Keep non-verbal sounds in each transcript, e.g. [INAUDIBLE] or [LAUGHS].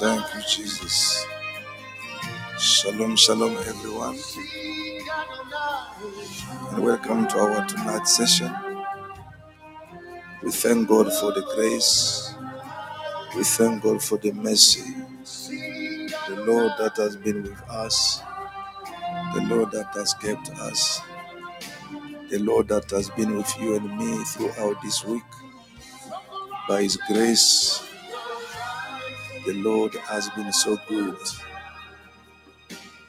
Thank you, Jesus. Shalom, shalom, everyone, and welcome to our tonight session. We thank God for the grace. We thank God for the mercy. The Lord that has been with us, the Lord that has kept us, the Lord that has been with you and me throughout this week. By His grace, the Lord has been so good.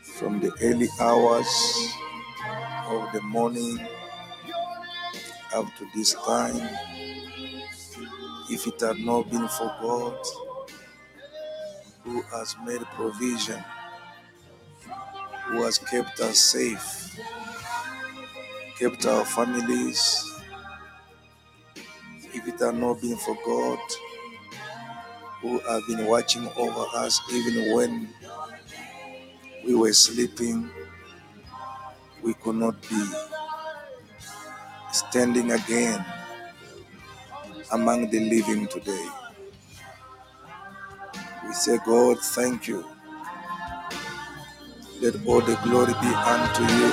From the early hours of the morning up to this time, if it had not been for God who has made provision, who has kept us safe, kept our families, if it had not been for God who have been watching over us even when we were sleeping, we could not be standing again among the living today. We say, God, thank you. Let all the glory be unto you.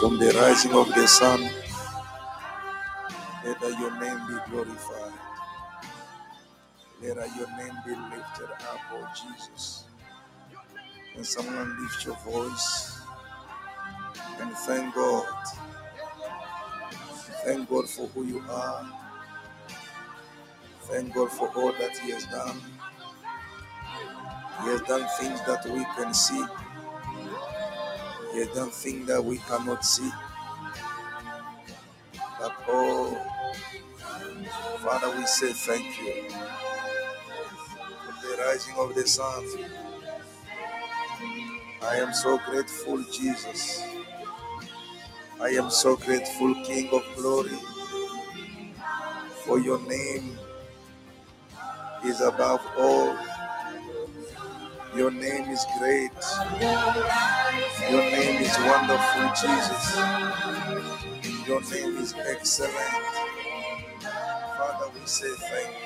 From the rising of the sun, let your name be glorified. Let your name be lifted up, oh Jesus. Can someone lift your voice and thank God? Thank God for who you are. Thank God for all that He has done. He has done things that we can see. He has done things that we cannot see. But oh, Father, we say thank you. Rising of the sun, I am so grateful, Jesus. I am so grateful, King of glory, for your name is above all. Your name is great. Your name is wonderful, Jesus. Your name is excellent. Father, we say thank you.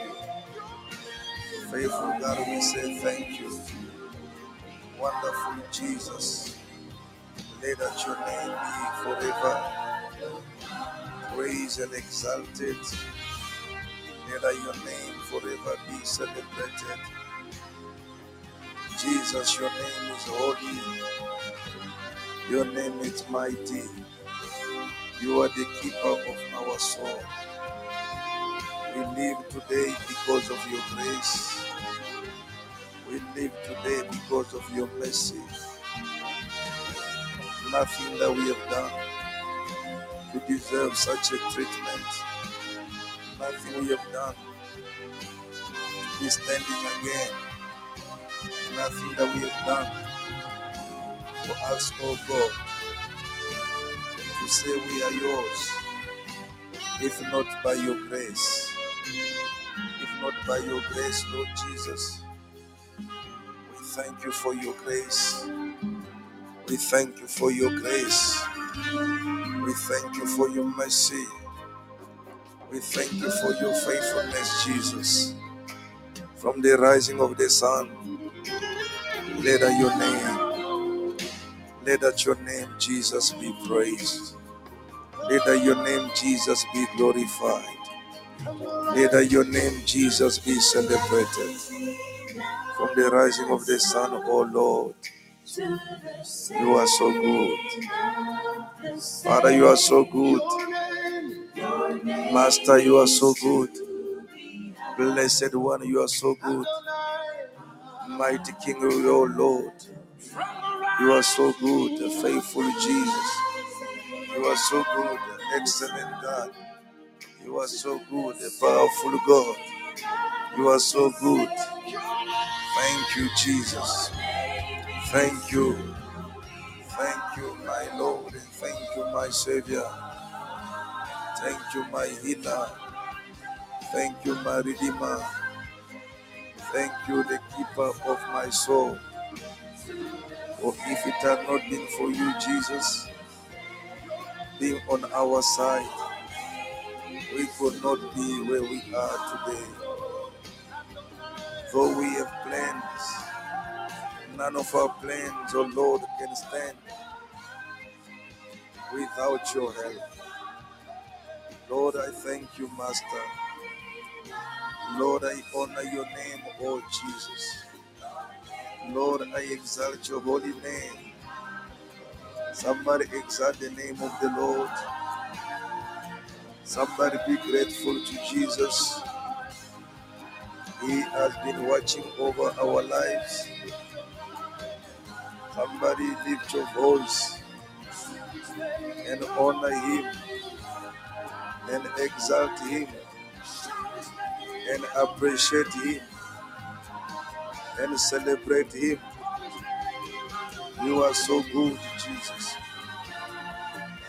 Faithful God, we say thank you. Wonderful Jesus. May that your name be forever praised and exalted. May that your name forever be celebrated. Jesus, your name is holy. Your name is mighty. You are the keeper of our soul. We live today because of your grace. We live today because of your mercy. Nothing that we have done to deserve such a treatment. Nothing we have done to be standing again. Nothing that we have done for us, oh God, to say we are yours. If not by your grace, not by your grace, Lord Jesus, we thank you for your grace. We thank you for your grace. We thank you for your mercy. We thank you for your faithfulness, Jesus. From the rising of the sun, let your name, let your name, Jesus, be praised. Let your name, Jesus, be glorified. Let your name, Jesus, be celebrated. From the rising of the sun, O Lord, you are so good. Father, you are so good. Master, you are so good. Blessed one, you are so good. Mighty King, oh Lord, you are so good. Faithful Jesus, you are so good. Excellent God, you are so good. A powerful God, you are so good. Thank you, Jesus. Thank you. Thank you, my Lord, and thank you, my Savior. Thank you, my healer. Thank you, my Redeemer. Thank you, the keeper of my soul. For if it had not been for you, Jesus, being on our side, we could not be where we are today. Though we have plans, none of our plans, oh Lord, can stand without your help. Lord, I thank you, Master. Lord, I honor your name, oh Jesus. Lord, I exalt your holy name. Somebody exalt the name of the Lord. Somebody be grateful to Jesus. He has been watching over our lives. Somebody lift your voice and honor him and exalt him and appreciate him and celebrate him. You are so good, Jesus.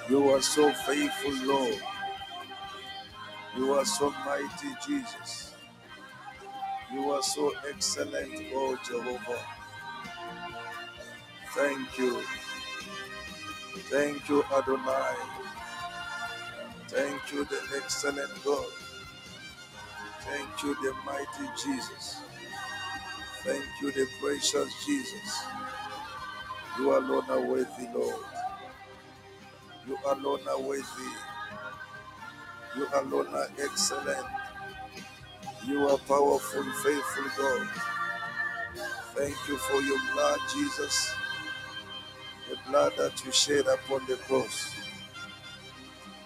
You are so faithful, Lord. You are so mighty, Jesus. You are so excellent, oh Jehovah. Thank you. Thank you, Adonai. Thank you, the excellent God. Thank you, the mighty Jesus. Thank you, the precious Jesus. You alone are worthy, Lord. You alone are worthy. You alone are excellent. You are powerful, faithful God. Thank you for your blood, Jesus. The blood that you shed upon the cross.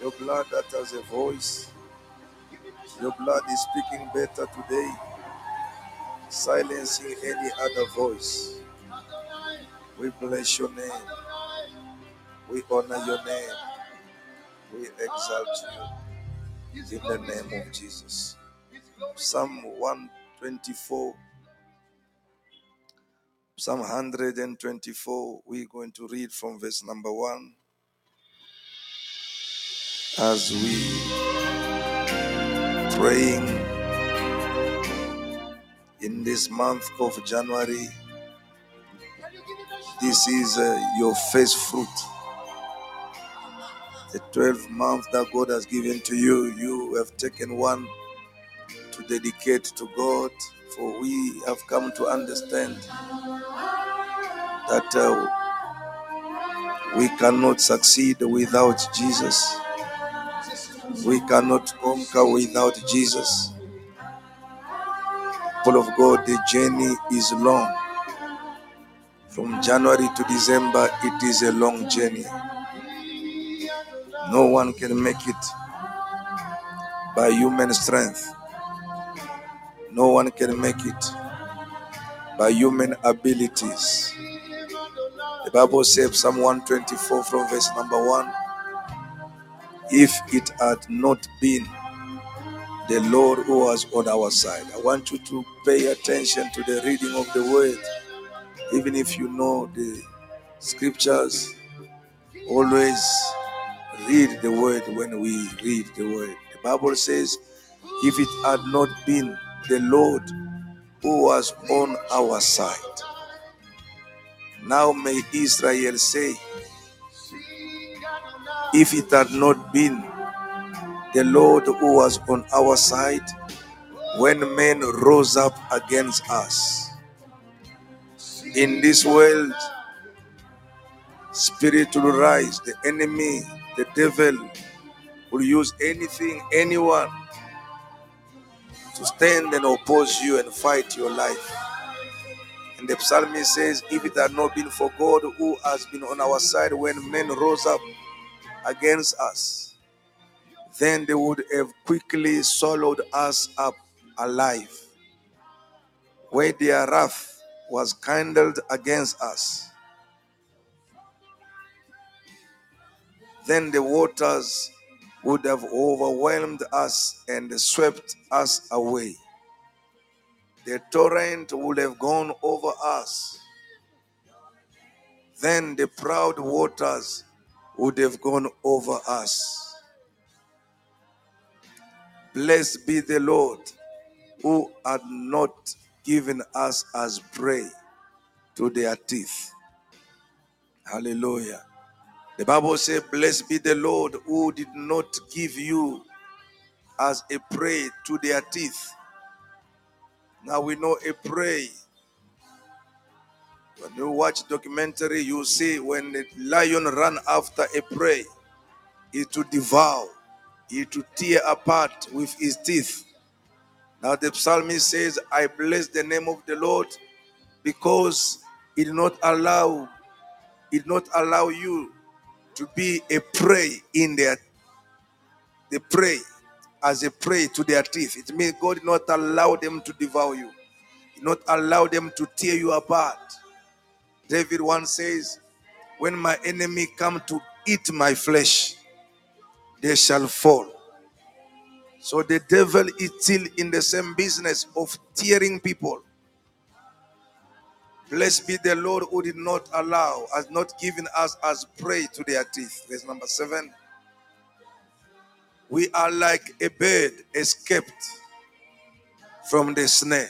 Your blood that has a voice. Your blood is speaking better today, silencing any other voice. We bless your name. We honor your name. We exalt you in the name of Jesus. Psalm 124. Psalm 124. We're going to read from verse number 1 as we praying in this month of January. This is uh, your first fruit. The 12 months that God has given to you, you have taken one to dedicate to God. For we have come to understand that uh, we cannot succeed without Jesus. We cannot conquer without Jesus. People of God, the journey is long. From January to December, it is a long journey. No one can make it by human strength. No one can make it by human abilities. The Bible says, Psalm 124 from verse number 1 If it had not been the Lord who was on our side, I want you to pay attention to the reading of the word, even if you know the scriptures. Always read the word when we read the word. The Bible says, If it had not been the Lord who was on our side, now may Israel say, If it had not been the Lord who was on our side, when men rose up against us. In this world, spirit will rise, the enemy, the devil will use anything, anyone to stand and oppose you and fight your life. And the psalmist says, If it had not been for God who has been on our side when men rose up against us, then they would have quickly swallowed us up alive. Where their wrath was kindled against us, then the waters would have overwhelmed us and swept us away. The torrent would have gone over us. Then the proud waters would have gone over us. Blessed be the Lord who had not given us as prey to their teeth. Hallelujah. The Bible says, Blessed be the Lord who did not give you as a prey to their teeth. Now we know a prey. When you watch documentary, you see when the lion run after a prey, it to devour, it to tear apart with his teeth. Now the psalmist says, I bless the name of the Lord because it did not allow, it did not allow you to be a prey in their the prey as a prey to their teeth. It means God not allow them to devour you, not allow them to tear you apart. David once says, When my enemy come to eat my flesh, they shall fall. So the devil is still in the same business of tearing people. Blessed be the Lord who did not allow, has not given us as prey to their teeth. Verse number seven. We are like a bird escaped from the snare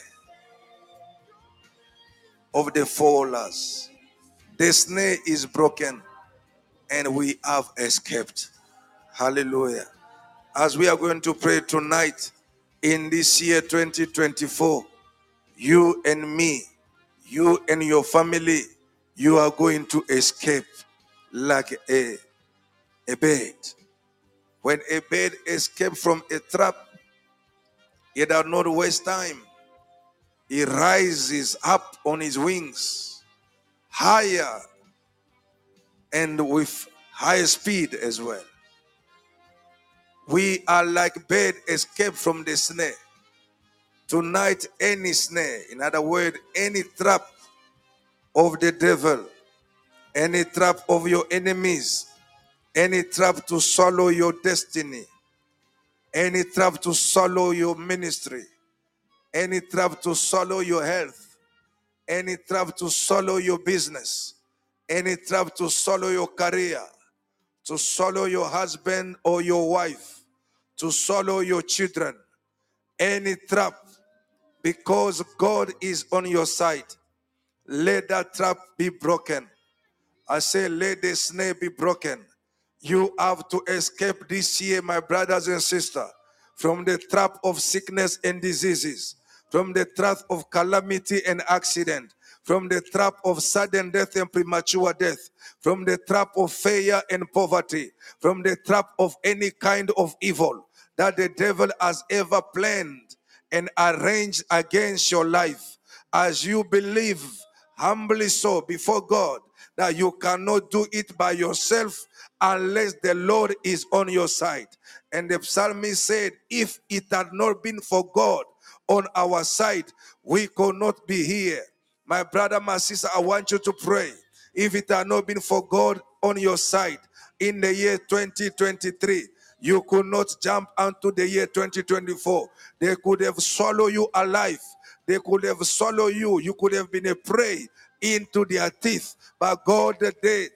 of the fowlers. The snare is broken and we have escaped. Hallelujah. As we are going to pray tonight in this year 2024, you and me, you and your family, you are going to escape like a, a bird. When a bird escapes from a trap, it does not waste time. He rises up on his wings higher and with high speed as well. We are like bird escaped from the snare. Tonight, any snare, in other words, any trap of the devil, any trap of your enemies, any trap to swallow your destiny, any trap to swallow your ministry, any trap to swallow your health, any trap to swallow your business, any trap to swallow your career, to swallow your husband or your wife, to swallow your children, any trap, because God is on your side, let that trap be broken. I say, let the snare be broken. You have to escape this year, my brothers and sisters, from the trap of sickness and diseases, from the trap of calamity and accident, from the trap of sudden death and premature death, from the trap of failure and poverty, from the trap of any kind of evil that the devil has ever planned and arranged against your life. As you believe humbly so before God that you cannot do it by yourself unless the Lord is on your side. And the psalmist said, If it had not been for God on our side, we could not be here. My brother, my sister, I want you to pray. If it had not been for God on your side in the year 2023, you could not jump onto the year 2024. They could have swallowed you alive. They could have swallowed you. You could have been a prey into their teeth. But God, the day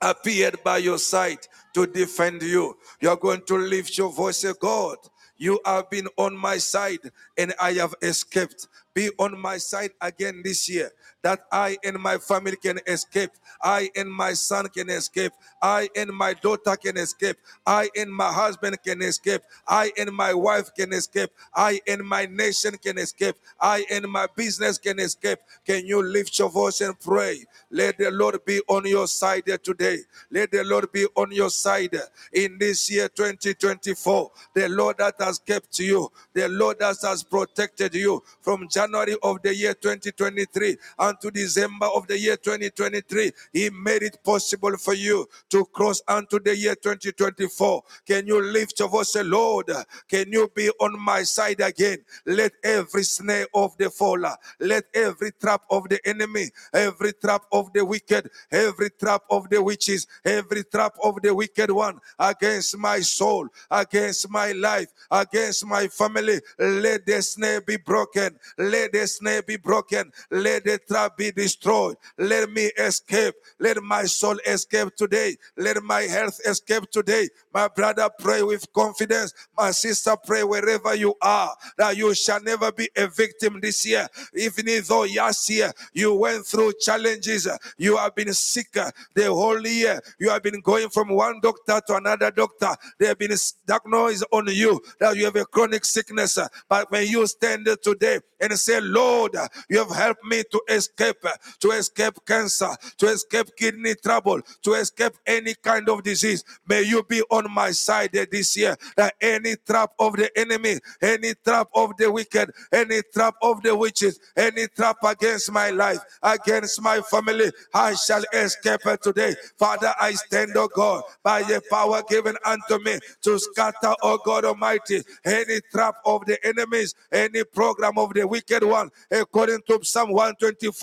appeared by your side to defend you. You are going to lift your voice, say, God, you have been on my side and I have escaped. Be on my side again this year that I and my family can escape. I and my son can escape. I and my daughter can escape. I and my husband can escape. I and my wife can escape. I and my nation can escape. I and my business can escape. Can you lift your voice and pray? Let the Lord be on your side today. Let the Lord be on your side in this year 2024. The Lord that has kept you, the Lord that has protected you from January of the year 2023 unto December of the year 2023. He made it possible for you to cross unto the year 2024. Can you lift your voice, Lord, can you be on my side again? Let every snare of the fowler, let every trap of the enemy, every trap of the wicked, every trap of the witches, every trap of the wicked one against my soul, against my life, against my family, let the snare be broken. Let the snare be broken. Let the trap be destroyed. Let me escape. Let my soul escape today. Let my health escape today. My brother, pray with confidence. My sister, pray wherever you are that you shall never be a victim this year. Even though last year you went through challenges, you have been sick the whole year. You have been going from one doctor to another doctor. They have been diagnosed on you that you have a chronic sickness. But when you stand today and say, Lord, you have helped me to escape, Eh, to escape cancer, to escape kidney trouble, to escape any kind of disease. May you be on my side eh, this year. That any trap of the enemy, any trap of the wicked, any trap of the witches, any trap against my life, against my family, I shall escape eh, today. Father, I stand, oh God, by the power given unto me to scatter, oh God Almighty, any trap of the enemies, any program of the wicked one, according to Psalm 124.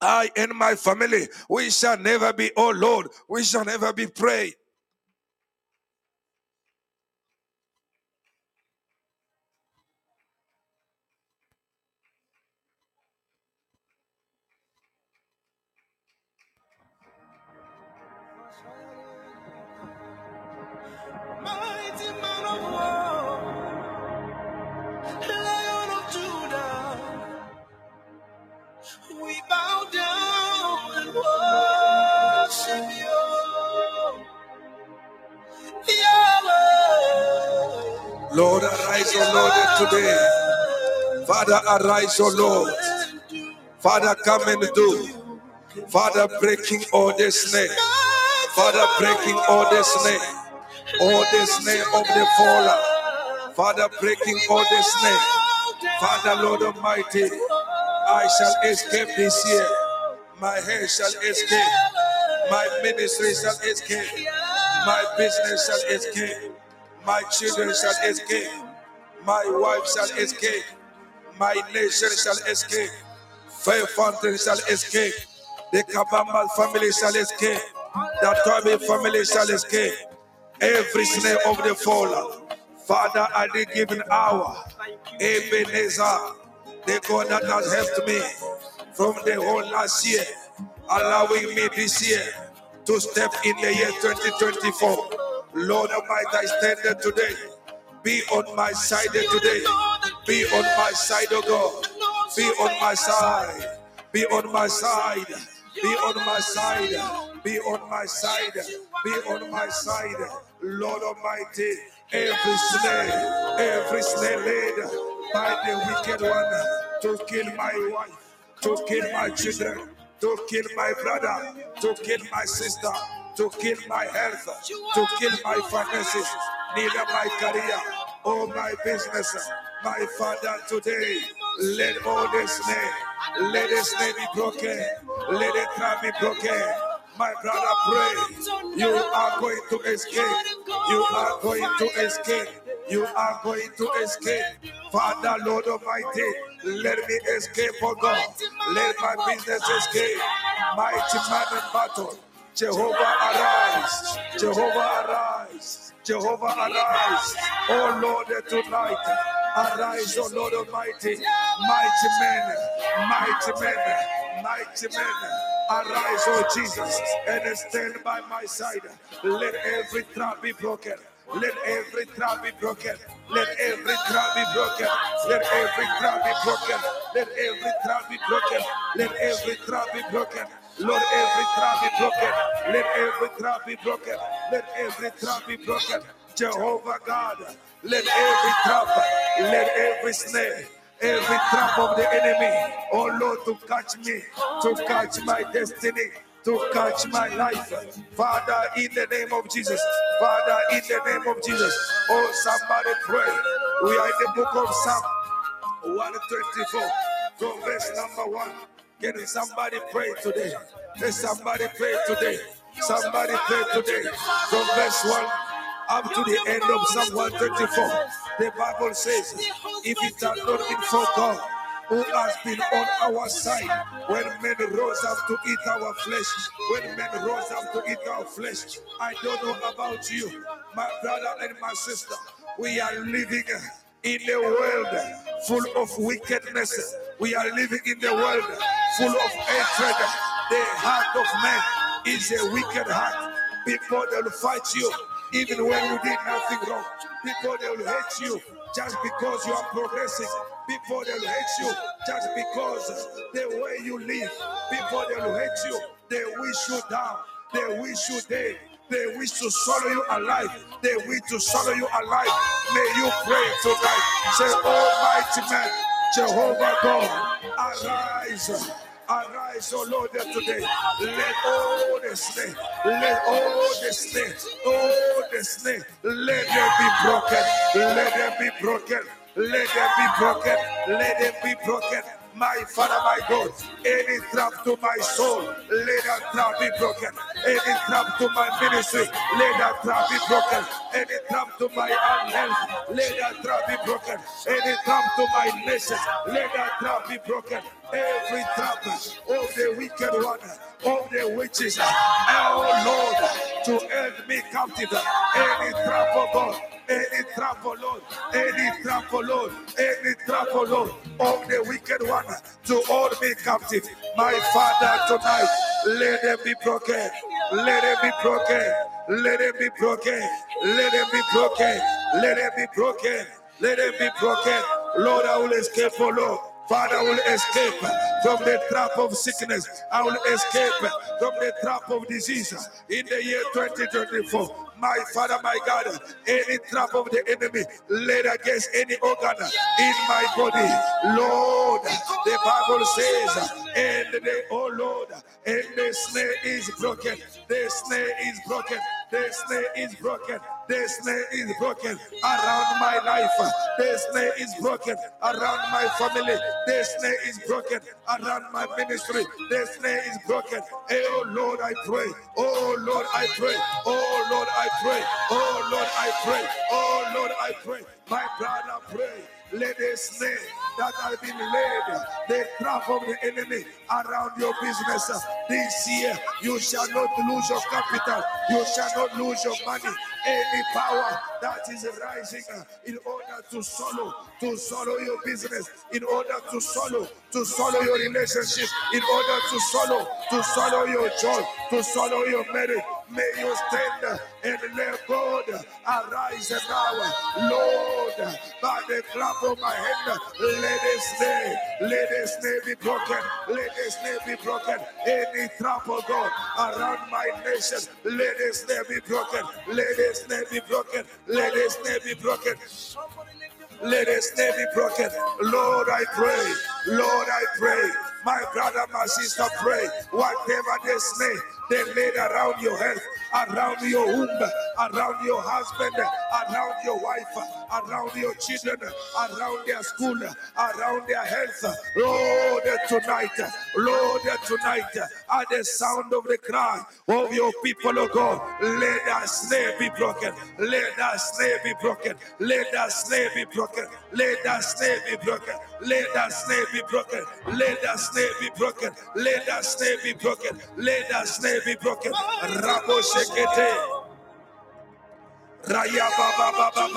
I and my family, we shall never be, oh Lord, we shall never be prey today. Father, arise, O Lord. Father, come and do. Father, breaking all the snare. Father, breaking all the snare. All the snare of the fowler. Father, breaking all the snare. Father, Lord Almighty, I shall escape this year. My hair shall escape. My ministry shall escape. My business shall escape. My children shall escape. My wife shall escape. My nation shall escape. Faith Fountain shall escape. The Kabamba family shall escape. The Toby family shall escape. Every snare of the fallen. Father, at the given hour, Ebenezer, the God that has helped me from the whole last year, allowing me this year to step in the year 2024. Lord Almighty, I stand there today. Be on my side today. Be on my side, oh God. Be on my side. Be on my side. Be on my side. Be on my side. Be on my side. Lord Almighty, every snare, every snare laid by the wicked one to kill my wife, to kill my children, to kill my brother, to kill my sister to kill my health, to kill my finances, neither my career or my business. My Father, today, let all this name, let this name be broken, let it not be broken. My brother, pray. You are going to escape. You are going to escape. You are going to escape. Father, Lord Almighty, let me escape, oh God. Let my business escape. Mighty man in battle. Jehovah arise. Jehovah arise. Jehovah arise. Oh Lord, tonight. Arise, oh Lord Almighty. Mighty men. Mighty men. Mighty men. Arise, oh Jesus, and stand by my side. Let every trap be broken. Let every trap be broken. Let every trap be broken. Let every trap be broken. Let every trap be broken. Let every trap be broken. Lord, every trap be broken. Let every trap be broken. Let every trap be broken. Jehovah God, let every trap, let every snare, every trap of the enemy, oh Lord, to catch me, to catch my destiny, to catch my life. Father, in the name of Jesus. Father, in the name of Jesus. Oh, somebody pray. We are in the book of Psalm 124 from verse number 1. Can somebody pray today? Can somebody pray today? Somebody pray today. From verse 1 up to the end of Psalm 134. The Bible says, if it had not been for God, who has been on our side when men rose up to eat our flesh. When men rose up to eat our flesh. I don't know about you, my brother and my sister. We are living in a world full of wickedness. We are living in the world full of hatred. The heart of man is a wicked heart. People will fight you even when you did nothing wrong. People will hate you just because you are progressing. People will hate you just because the way you live. People will hate you. They wish you down. They wish you dead. They wish to swallow you alive. They wish to swallow you alive. May you pray tonight. Say, Almighty man, Jehovah God, arise. Arise, O Lord, today. Let all the snare, let all the snare, all the snare, let them be broken. Let them be broken. Let them be broken. Let them be broken my Father, my God, any trap to my soul, let that trap be broken. Any trap to my ministry, let that trap be broken. Any trap to my health, let that trap be broken. Any trap to my nation, let that trap be broken. Every trap of the wicked one, of the witches, oh Lord, to hold me captive. Any trap of God any trap, oh Lord, any trap, oh Lord, any trap, oh Lord, of the wicked one to hold me captive. My Father, tonight, let them be broken, let them be broken, let them be broken, let them be broken, let them be broken, let them be broken. Lord, I will escape, oh Lord. Father, I will escape from the trap of sickness. I will escape from the trap of disease in the year 2024 my Father, my God, any trap of the enemy laid against any organ in my body, Lord, the Bible says, and the oh Lord, and the snare is broken, the snare is broken, the snare is broken, the snare is broken around my life, the snare is broken around my family, the snare is broken around my ministry, the snare is broken. Oh Lord, I pray, oh Lord, I pray, oh Lord, I pray. Oh Lord, I pray. Oh Lord, I pray. My brother, pray. Let the snare that has been laid, the trap of the enemy around your business this year. You shall not lose your capital. You shall not lose your money. Any power that is rising uh, in order to swallow, to swallow your business, in order to swallow, to swallow your relationship, in order to swallow, to swallow your joy, to swallow your marriage. May you stand uh, and let God arise now, Lord, by the clap of my hand. Let it stay, let it stay be broken, let it stay be broken. Any trap of God around my nation, let it name be broken, let it name be broken, let it name be broken. Let it name be broken. Lord, I pray. Lord, I pray. My brother, my sister, pray. Whatever they snare they laid around your head, around your womb, around your husband, around your wife, around your children, around their school, around their health. Lord, tonight, Lord, tonight, at the sound of the cry of your people, oh God, let that snare be broken. Let that snare be broken. Let that snare be broken. Let that snare be broken. Let that snare be broken. Let that snare be broken. Let that snare be broken. Let that snare be broken. Rabo shekete. Raya baba baba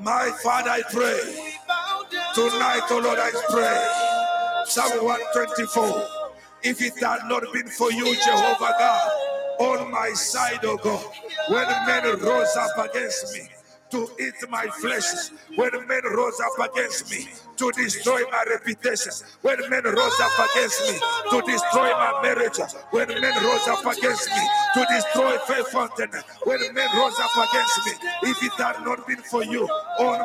My Father, I pray. Tonight, oh Lord, I pray. Psalm 124. If it had not been for you, Jehovah God, on my side, oh God, when men rose up against me, to eat my flesh. When men rose up against me to destroy my reputation, when men rose up against me to destroy my marriage, when men rose up against me to destroy Faith Fountain, when men rose up against me, if it had not been for you on,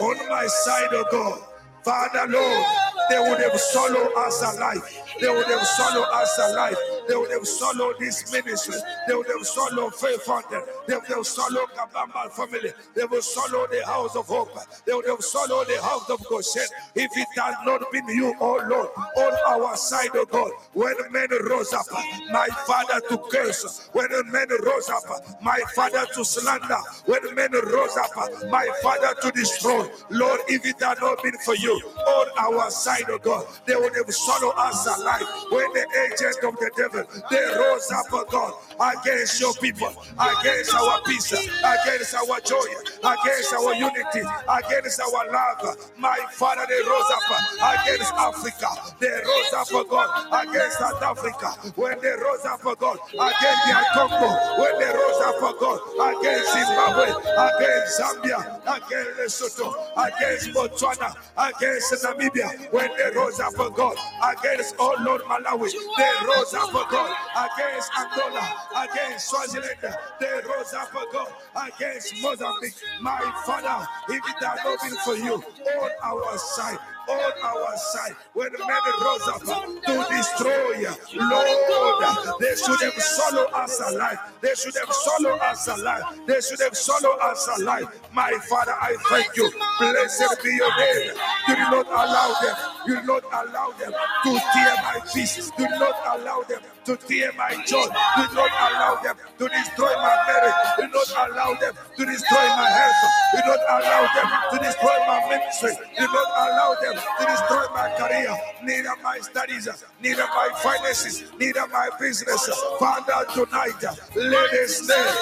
on my side, oh God, Father Lord, they would have swallowed us alive. They would have swallowed us alive. They would have swallowed this ministry. They would have swallowed Faith Fountain. They would have swallowed Kabamba family. They would swallow the house of hope. They would have swallowed the house of Goshen. If it had not been you, oh Lord, on our side, oh God, when men rose up, my father to curse, when men rose up, my father to slander, when men rose up, my father to destroy, Lord, if it had not been for you on our side, oh God, they would have swallowed us alive. When the agent of the devil they rose up, oh God, against your people, against our peace, against our joy, against our unity, against our love. My Father, they rose up against Africa. They rose up, oh God, against South Africa. When they rose up, oh God, against the Congo. When they rose up, oh God, against Zimbabwe, against Zambia, against Lesotho, against Botswana, against Namibia. When they rose up, oh God, against, all Lord, Malawi. They rose up, oh God, against Angola, against Swaziland. They rose up, God, against Mozambique. My Father, if it had not been for you on our side, on our side when men rose up to destroy. Lord, they should have swallowed us alive. They should have swallowed us alive. They should have swallowed us alive. My Father, I thank you. Blessed be your name. Do not allow them. Do not allow them to tear my peace. Do not allow them to tear my joy. Do not allow them to destroy my marriage. Do not allow them to destroy my health. Do not allow them to destroy my ministry. Do not allow them to destroy my career, neither my studies, neither my finances, neither my business. Father, tonight, let us snare,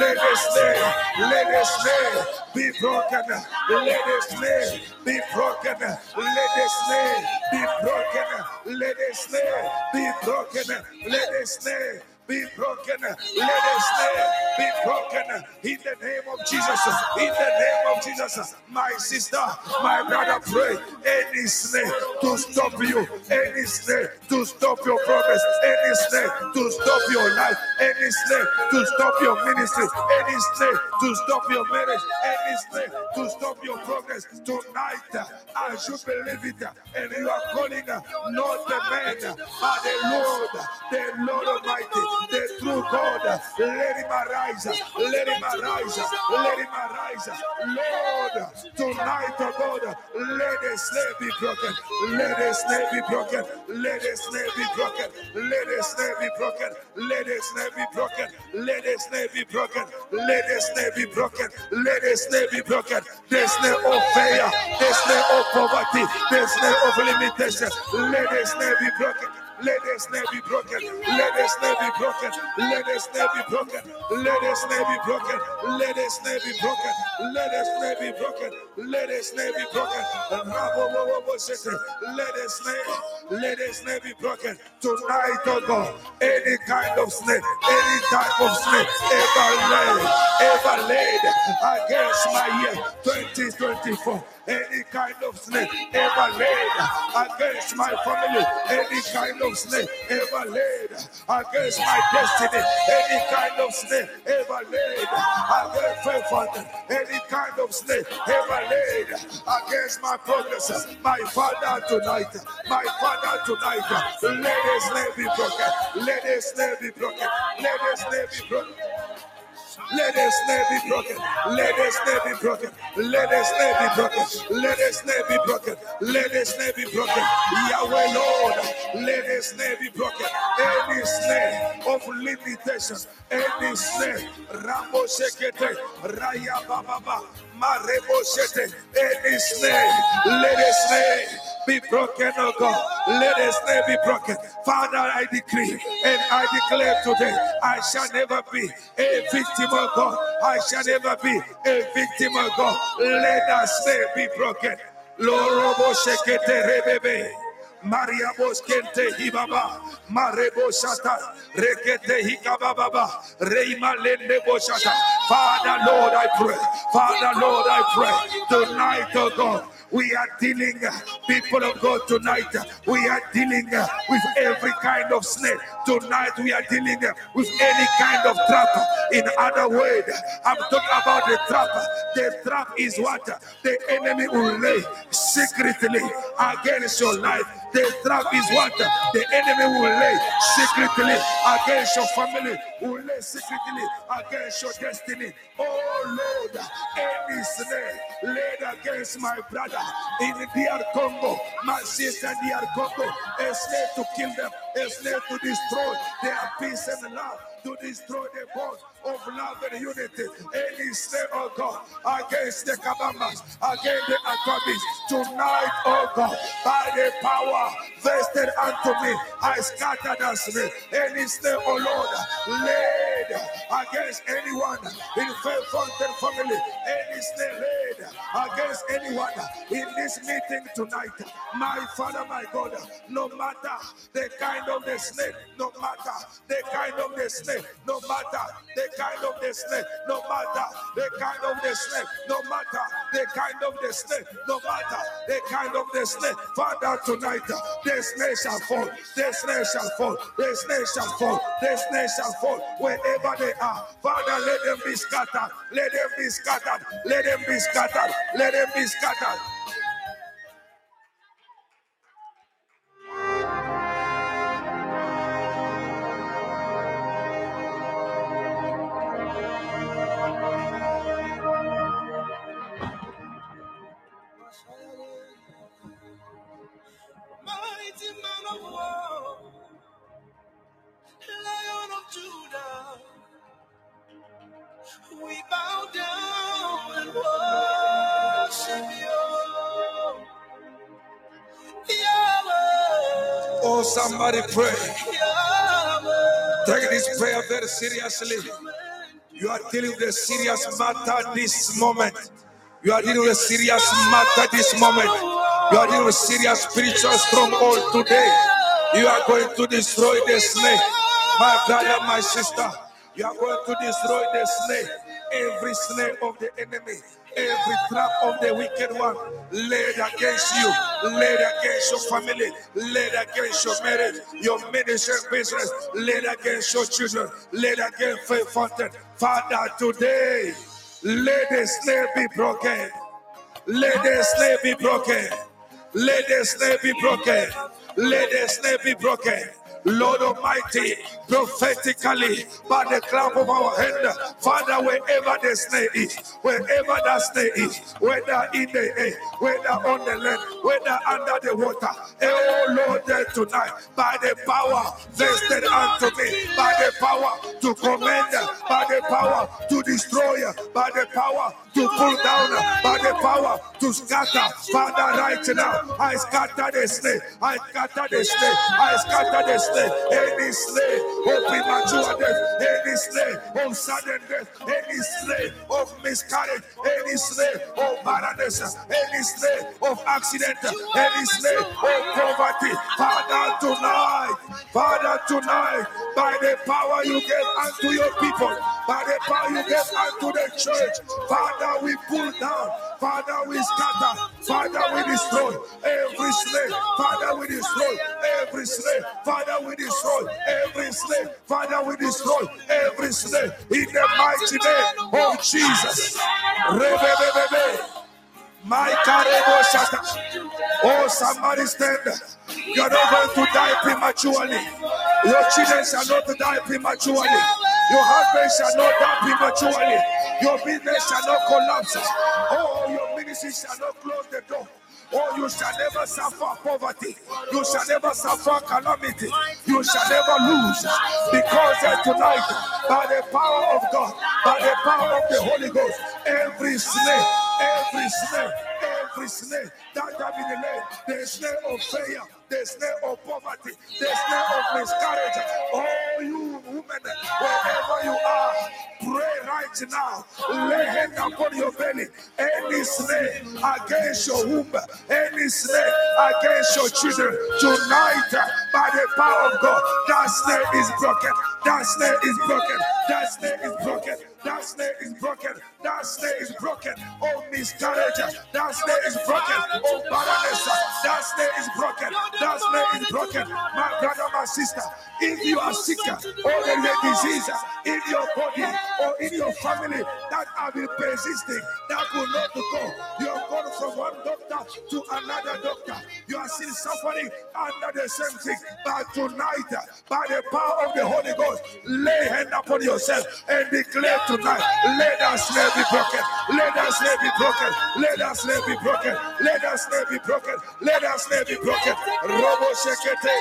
let us snare, let us snare be broken, let us snare be broken, let us snare be broken, let us snare be broken, let us snare be broken. Let his name be broken. In the name of Jesus. In the name of Jesus, my sister, my brother, pray. Any snare to stop you, any snare to stop your progress, any snare to stop your life, any snare to stop your ministry, any snare to stop your marriage, any snare to stop your progress. Tonight. As you believe it, and you are calling not the man, but the Lord, the Lord Almighty the true God. Let him arise. Let him arise. Let him arise. Lord, tonight, oh God, let the snare be broken. Let the snare be broken. Let the snare be broken. Let the snare be broken. Let the snare be broken. Let the snare be broken. Let the snare be broken. Let the snare be broken. The snare of fear. The snare of poverty. The snare of limitation. Let the snare be broken. Let the snare be broken. Let the snare be broken. Let the snare be broken. Let the snare be broken. Let the snare be broken. Let the snare be broken. Let the name be broken. Let the name, let the snare be broken. Tonight, oh God, any kind of snake, any type of snare ever laid, ever laid against my year 2024 any kind of snake ever laid against my family, any kind of snake ever laid against my destiny, any kind of snake ever laid against my father, any kind of snake ever against my progress, my father tonight, my father tonight, let his name be broken, let his name be broken, let his name be broken. Let the snare be broken. Let the snare be broken. Let the snare be broken. Let the snare be broken. Let the snare be broken. Yahweh Lord, let the snare be broken. Any snare of limitation, any snare, Rambo Shekete, Raya Baba, Marebo Shete, any snare, let the snare be broken, oh God. Let the snare be broken. Father, I decree and I declare today, I shall never be a victim of God. I shall never be a victim of God. Let us snare be broken. Rebebe. Maria Boskente Hibaba, Marebo Shata, Rekete Hikababa, Reima Lende Boshata. Father, Lord, I pray. Father, Lord, I pray. Tonight, oh God. We are dealing, people of God, tonight. We are dealing with every kind of snake. Tonight, we are dealing with any kind of trap. In other words, I'm talking about the trap. The trap is what the enemy will lay secretly against your life. The trap is what the enemy will lay secretly against your family, will lay secretly against your destiny. Oh Lord, any snare laid against my brother in DR Congo, my sister DR Congo, a snare to kill them, a snare to destroy their peace and love to destroy the bonds of love and unity. Any snare, oh God, against the Kabambas, against the Akabis. Tonight, oh God, by the power vested unto me, I scatter the snare. Any snare, oh Lord, laid against anyone in Faith Fountain family. Any snare laid against anyone in this meeting tonight. My Father, my God, no matter the kind of the snake, no matter the kind of the snake, no matter the kind of the snake, no matter the kind of the snake, no matter the kind of the snake, no matter the kind of the snake. Father, tonight the snake shall fall, the snake shall fall, the snake shall fall, the snake shall fall. Wherever they are. Father, let them be scattered. Let them be scattered. Let them be scattered. Let them be scattered. Somebody pray. Take this prayer very seriously. You are dealing with a serious matter this moment. You are dealing with a serious matter this moment. You are dealing with serious spiritual stronghold today. You are going to destroy the snake. My brother, my sister, you are going to destroy the snake. Every snare of the enemy every trap of the wicked one laid against you, laid against your family, laid against your marriage, your ministry business, laid against your children, laid against Faith Fountain. Father, today, let the snare be broken. Let the snare be broken. Let the snare be broken. Let the snare be broken. Lord Almighty, prophetically, by the clap of our hand, Father, wherever the snake is, wherever that snake is, whether in the air, whether on the land, whether under the water, eh, oh Lord, there tonight, by the power vested unto me, by the power to command, by the power to destroy, by the power to pull down, by the power to scatter. Father, right now, I scatter the snare, I scatter the snare, I scatter the snare, any snare of premature death, any snare of sudden death, any snare of miscarriage, any snare of barrenness, any snare of accident, any snare of poverty. Father, tonight, Father, tonight, by the power you gave unto your people, by the power you gave unto the church, Father, we pull down, Father, we scatter, Father, we destroy every slave. Father, we destroy every slave. Father, we destroy every slave. Father, we destroy every slave in the mighty name of Jesus. My Oh, somebody stand. You're not going to die prematurely. Your children shall not die prematurely. Your husband shall not die prematurely. Your business shall not collapse. Oh, your ministry shall not close the door. Oh, you shall never suffer poverty. You shall never suffer calamity. You shall never lose. Because tonight, by the power of God, by the power of the Holy Ghost, every snake, every snake, every snake that have been laid, the snare of failure, the snare of poverty, the snare of miscarriage. All you women, wherever you are, pray right now. Lay hand upon your belly. Any snare against your womb, any snare against your children, tonight, by the power of God, that snare is broken. That snare is broken. That snare is broken. That snare is broken. That snare is broken. Oh, miscarriage. That snare is broken. Oh, barrenness. That snare is broken. That snare is broken. My brother, my sister, if you are sick or there is disease in your body or in your family that have been persisting, that will not go. You have gone from one doctor to another doctor. You are still suffering under the same thing. But tonight, by the power of the Holy Ghost, lay hand upon yourself and declare tonight, let us snare be broken. Let us snare be broken. Let us snare be broken. Let us snare be broken. Let us snare be broken. Robo Shekete.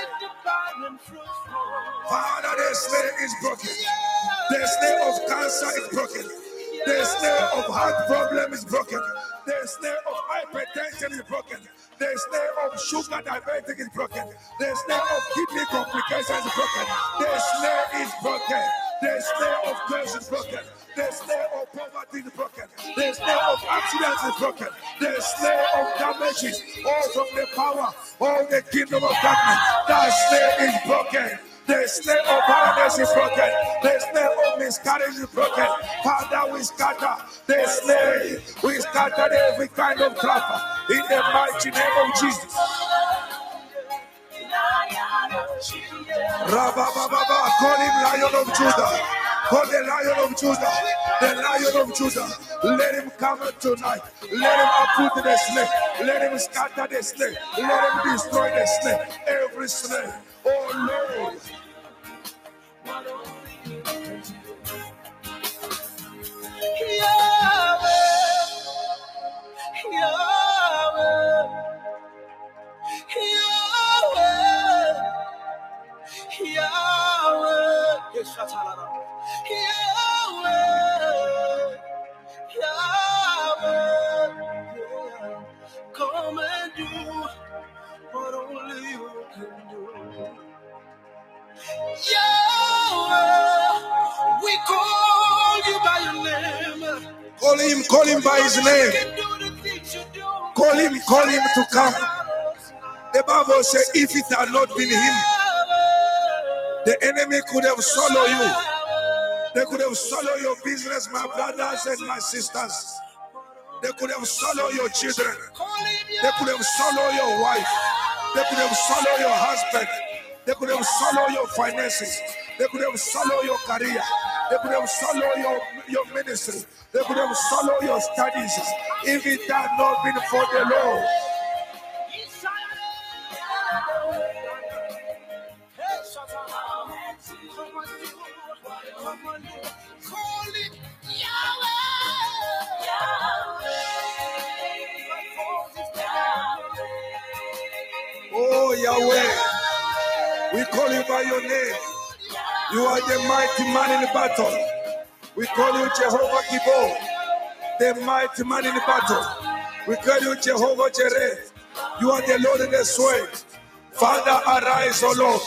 Father, the snare is broken. The snare of cancer is broken. The snare of heart problem is broken. The snare of hypertension is broken. The snare of sugar diabetic is broken. The snare of kidney complications is broken. The snare is broken. The snare of curse is broken. The snare of poverty is broken. The snare of accidents is broken. The snare of damages, all from the power of the kingdom of darkness. That snare is broken. The snare of barrenness is broken. The snare of miscarriage is broken. Father, we scatter the snare. We scatter every kind of trap in the mighty name of Jesus. Rabba, Baba, call him Lion of Judah. For the lion of Judah, the lion of Judah, let him come tonight. Let him uproot the snake. Let him scatter the snake. Let him destroy the snake. Every snake. Oh Lord. Yahweh, Yahweh, Yahweh, Yahweh, Yahweh, we. Call him, call him by his name. Call him, call him to come. The Bible says, if it had not been him, the enemy could have swallowed you. They could have swallowed your business, my brothers and my sisters. They could have swallowed your children. They could have swallowed your wife. They could have swallowed your husband. They could have swallowed your finances. They could have swallowed your career. They could have swallowed your, your ministry. They could have swallowed your studies. If it had not been for the Lord. Oh Yahweh, we call you by your name. You are the mighty man in the battle. We call you Jehovah Gibor, the mighty man in the battle. We call you Jehovah Jireh. You are the Lord in the sword. Father, arise, O Lord,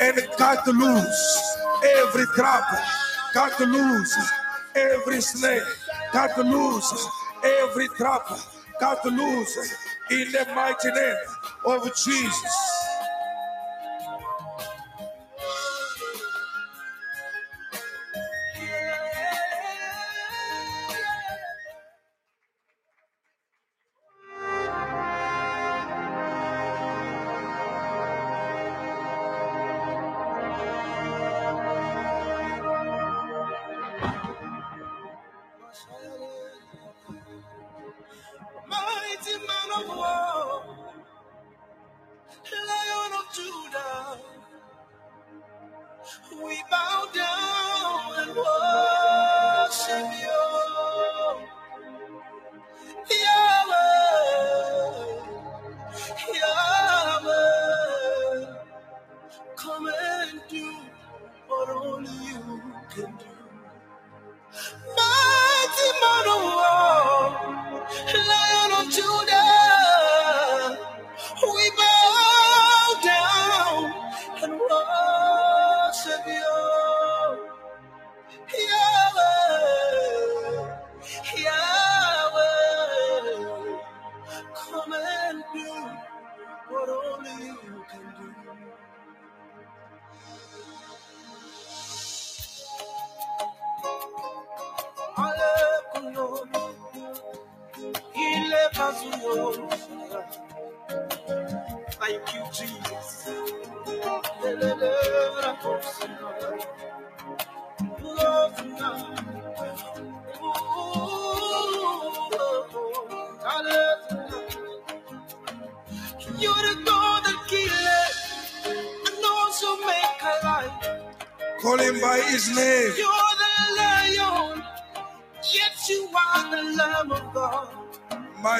and cut loose every trap, cut loose every snake, cut loose every trap, cut loose in the mighty name of Jesus.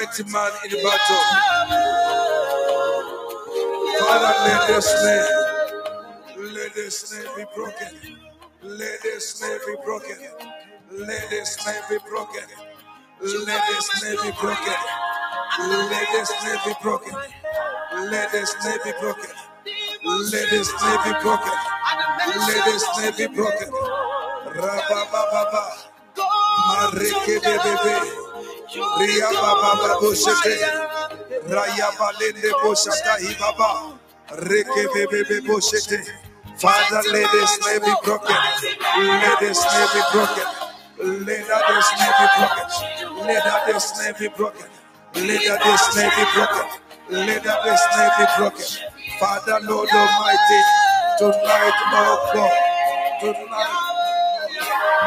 Mighty man in the battle. Father, let the snare, let the snare be broken. Let the snare be broken. Let the snare be broken. Let the snare be broken. Let the snare be broken. Let the snare be broken. Let the snare be broken. Let the snare be broken. Rabababa. Mareke bebebe. Ria baba babo shete. Raya balende boshata hibaba. Reke bebebe boshete. Father, let the snare be broken. Let the snare be broken. Let the snare be broken. Let the snare be broken. Let the snare be broken. Let the snare be broken. Father, Lord Almighty, tonight, oh God, tonight.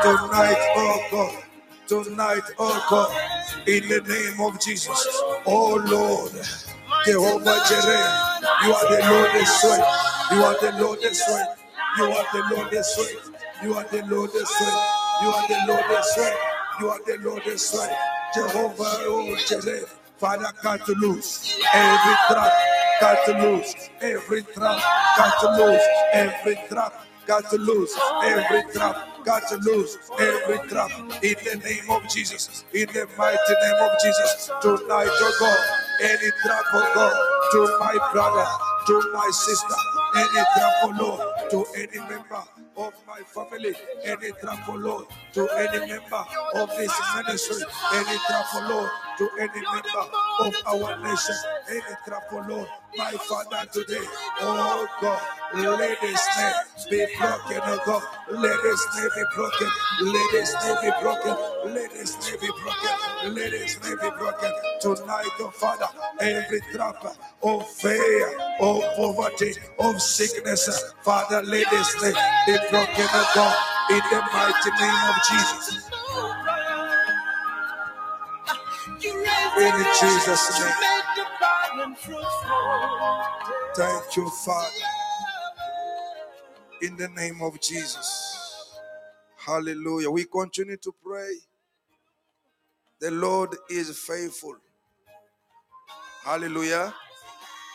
Tonight, oh God. Tonight, oh God. In the name of Jesus. Oh Lord. Jehovah Jireh. You are the Lord that strength. You are the Lord that strength. You are the Lord that strength. You are the Lord that strength. You are the Lord that strength. You are the Lord that strength. Jehovah, oh Jireh. Father, cut loose every trap, cut loose every trap, cut loose every trap, got to lose every trap, got to lose every trap in the name of Jesus, in the mighty name of Jesus. Tonight, oh God, any trap, oh God, to my brother, to my sister, any trap, oh Lord, to any member of my family, any trap, oh Lord, to any member of this ministry, any trap, oh Lord, to any member of our nation, any trap, oh Lord, my Father today, oh God, let this name be broken, oh God, let this name be broken, let this name be broken, let this name be broken, let this name be broken tonight, oh Father, every trap of fear, of poverty, of sickness, Father, let this name be broken, oh God, in the mighty name of Jesus. In Jesus' name. Thank you, Father. In the name of Jesus. Hallelujah. We continue to pray. The Lord is faithful. Hallelujah.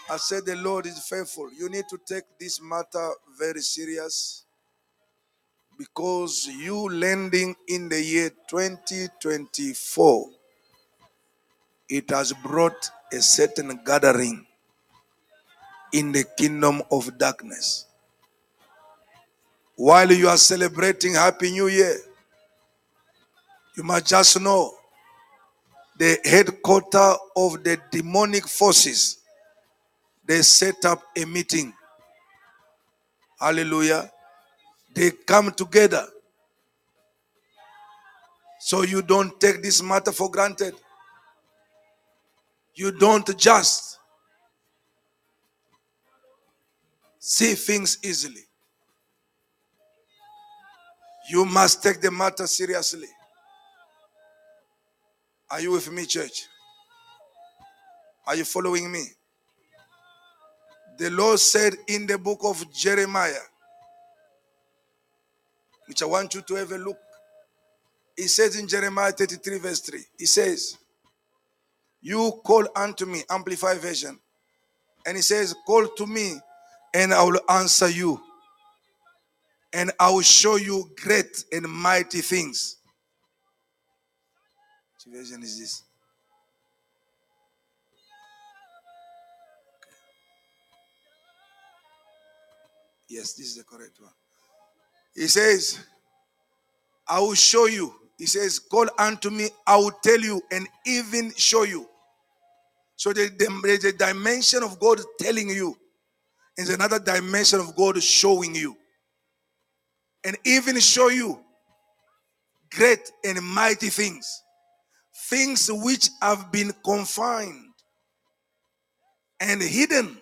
I said the Lord is faithful. You need to take this matter very serious because you landing in the year 2024 it has brought a certain gathering in the kingdom of darkness. While you are celebrating Happy New Year, you must just know the headquarter of the demonic forces, they set up a meeting. Hallelujah. They come together. So you don't take this matter for granted. You don't just see things easily. You must take the matter seriously. Are you with me, church? Are you following me? The Lord said in the book of Jeremiah, which I want you to have a look. He says in Jeremiah 33, verse 3, He says, You call unto me, Amplified Version. And He says, Call to me, and I will answer you, and I will show you great and mighty things. Which version is this? Yes, this is the correct one. He says, I will show you. He says, Call unto me, I will tell you, and even show you. So the- the- there's a dimension of God telling you, is another dimension of God showing you. And even show you great and mighty things. Things which have been confined and hidden,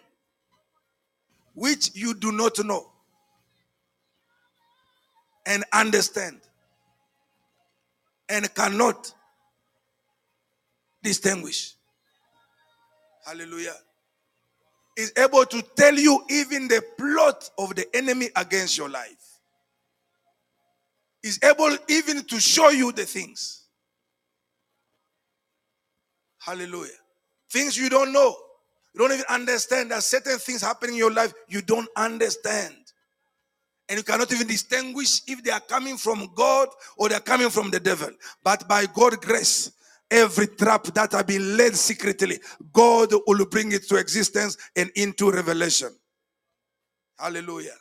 which you do not know and understand and cannot distinguish. Hallelujah. Is able to tell you even the plot of the enemy against your life. Is able even to show you the things. Hallelujah. Things you don't know. You don't even understand that certain things happening in your life you don't understand. And you cannot even distinguish if they are coming from God or they are coming from the devil. But by God's grace, every trap that have been laid secretly, God will bring it to existence and into revelation. Hallelujah.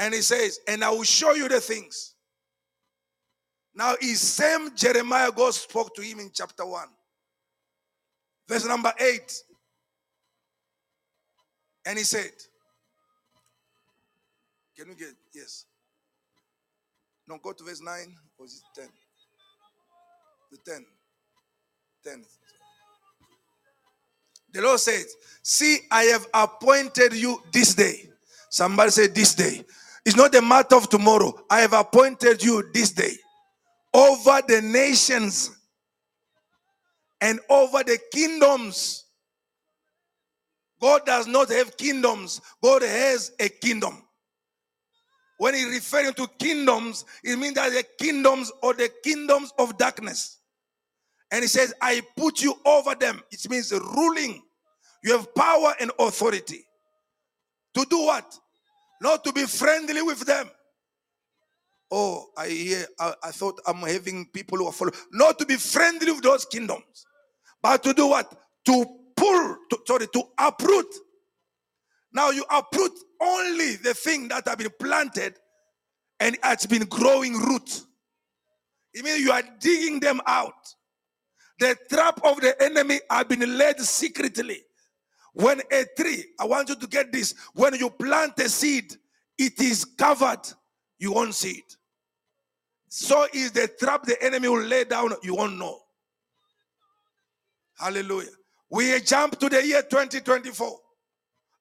And he says, and I will show you the things. Now, is same Jeremiah God spoke to him in chapter 1, verse number 8. And he said, Can we get, yes. No, go to verse 9 or is it 10? The 10. 10. The Lord said, See, I have appointed you this day. Somebody say, This day. It's not a matter of tomorrow. I have appointed you this day over the nations and over the kingdoms. God does not have kingdoms, God has a kingdom. When he's referring to kingdoms, it means that the kingdoms or the kingdoms of darkness. And he says, I put you over them. It means ruling. You have power and authority. To do what? Not to be friendly with them. Oh, I hear, I, I thought I'm having people who are following. Not to be friendly with those kingdoms, but to do what? To pull, to, sorry, to uproot. Now you uproot only the thing that have been planted and has been growing root. It means you are digging them out. The trap of the enemy have been laid secretly. When a tree, I want you to get this, when you plant a seed, it is covered, you won't see it. So is the trap the enemy will lay down, you won't know. Hallelujah. We jump to the year 2024.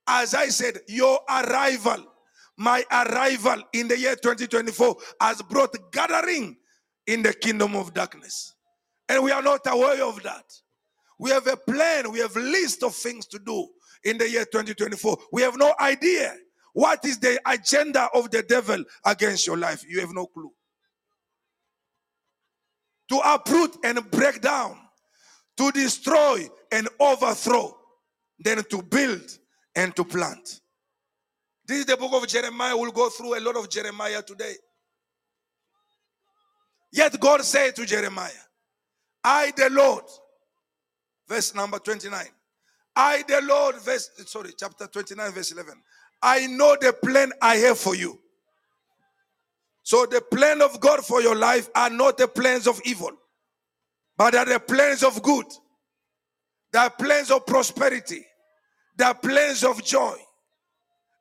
As I said, your arrival, my arrival in the year 2024 has brought gathering in the kingdom of darkness. And we are not aware of that. We have a plan, we have list of things to do in the year 2024. We have no idea what is the agenda of the devil against your life. You have no clue. To uproot and break down, to destroy and overthrow, then to build and to plant. This is the book of Jeremiah. We'll go through a lot of Jeremiah today. Yet God said to Jeremiah, I, the Lord, verse number 29. I, the Lord, verse, sorry, chapter 29, verse 11. I know the plan I have for you. So the plan of God for your life are not the plans of evil, but are the plans of good. They are plans of prosperity. They are plans of joy.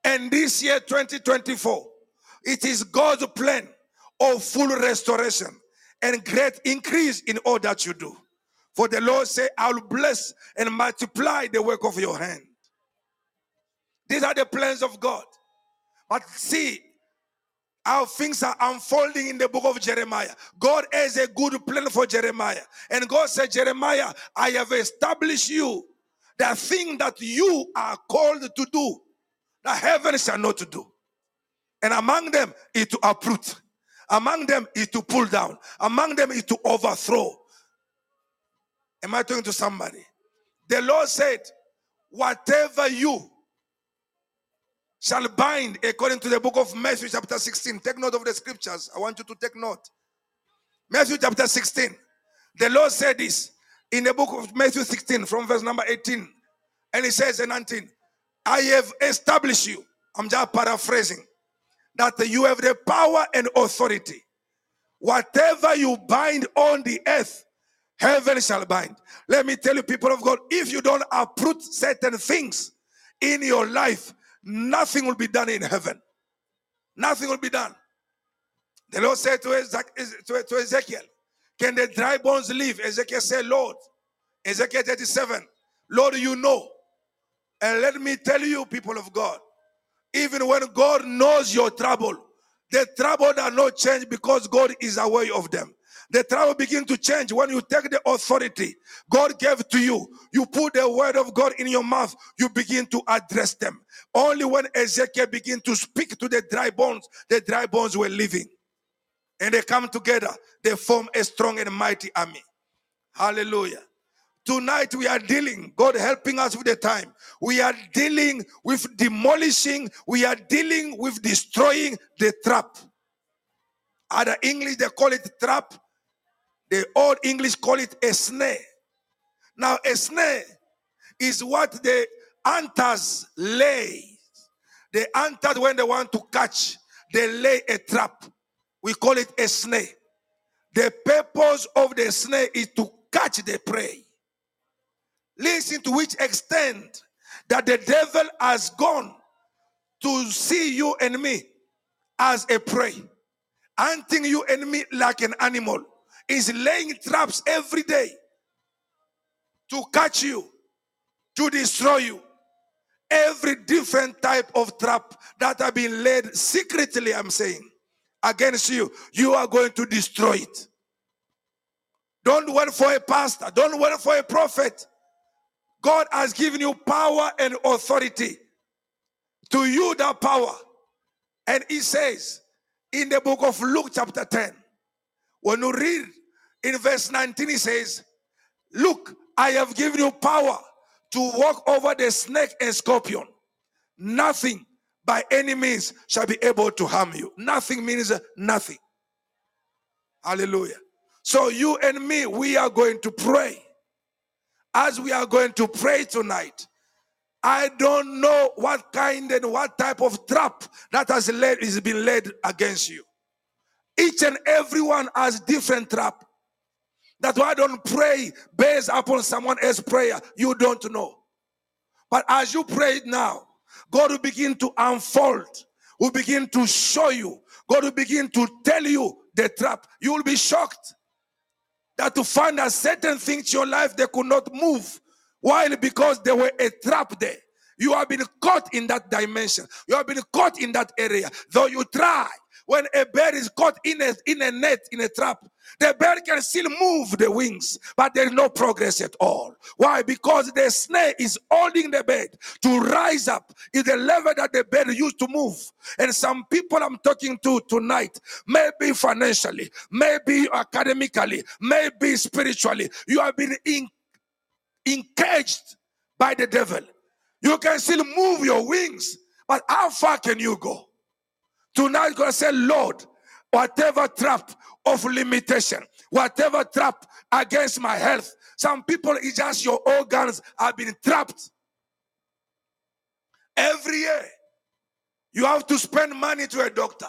And this year, 2024, it is God's plan of full restoration and great increase in all that you do. For the Lord say, I will bless and multiply the work of your hand. These are the plans of God. But see how things are unfolding in the book of Jeremiah. God has a good plan for Jeremiah. And God said, Jeremiah, I have established you the thing that you are called to do, the heaven shall not do. And among them is to uproot. Among them is to pull down. Among them is to overthrow. Am I talking to somebody? The Lord said, Whatever you shall bind, according to the book of Matthew, chapter 16. Take note of the scriptures. I want you to take note. Matthew, chapter 16. The Lord said this in the book of Matthew 16, from verse number 18. And he says in 19, I have established you. I'm just paraphrasing that you have the power and authority. Whatever you bind on the earth, heaven shall bind. Let me tell you, people of God, if you don't uproot certain things in your life, nothing will be done in heaven. Nothing will be done. The Lord said to, Ezekiel, Can the dry bones live? Ezekiel said, Lord, Ezekiel 37, Lord, you know. And let me tell you, people of God, even when God knows your trouble, the trouble does not change because God is aware of them. The trouble begin to change when you take the authority God gave to you. You put the word of God in your mouth. You begin to address them. Only when Ezekiel began to speak to the dry bones, the dry bones were living. And they come together. They form a strong and mighty army. Hallelujah. Tonight we are dealing, God helping us with the time. We are dealing with demolishing, we are dealing with destroying the trap. Other English, they call it trap. The old English call it a snare. Now, a snare is what the hunters lay. The hunters, when they want to catch, they lay a trap. We call it a snare. The purpose of the snare is to catch the prey. Listen to which extent that the devil has gone to see you and me as a prey, hunting you and me like an animal, is laying traps every day to catch you, to destroy you. every different type of trap that have been laid secretly, I'm saying, against you, you are going to destroy it. Don't wait for a pastor, don't wait for a prophet. God has given you power and authority. To you, that power. And He says in the book of Luke, chapter 10, when you read in verse 19, He says, Look, I have given you power to walk over the snake and scorpion. Nothing by any means shall be able to harm you. Nothing means nothing. Hallelujah. So, you and me, we are going to pray. As we are going to pray tonight, I don't know what kind and what type of trap that has led is been laid against you. Each and everyone has different trap. That's why I don't pray based upon someone else's prayer. You don't know. But as you pray now, God will begin to unfold, will begin to show you, God will begin to tell you the trap. You will be shocked that to find that certain things in your life they could not move. Why? Because there were a trap there. You have been caught in that dimension. You have been caught in that area. Though you try, when a bear is caught in a, in a net, in a trap, the bird can still move the wings, but there's no progress at all. Why? Because the snake is holding the bird to rise up in the level that the bird used to move. And some people I'm talking to tonight, maybe financially, maybe academically, maybe spiritually, you have been in, engaged by the devil. You can still move your wings, but how far can you go? Tonight, God say, Lord, whatever trap of limitation, whatever trap against my health, some people, it's just your organs have been trapped. Every year, you have to spend money to a doctor.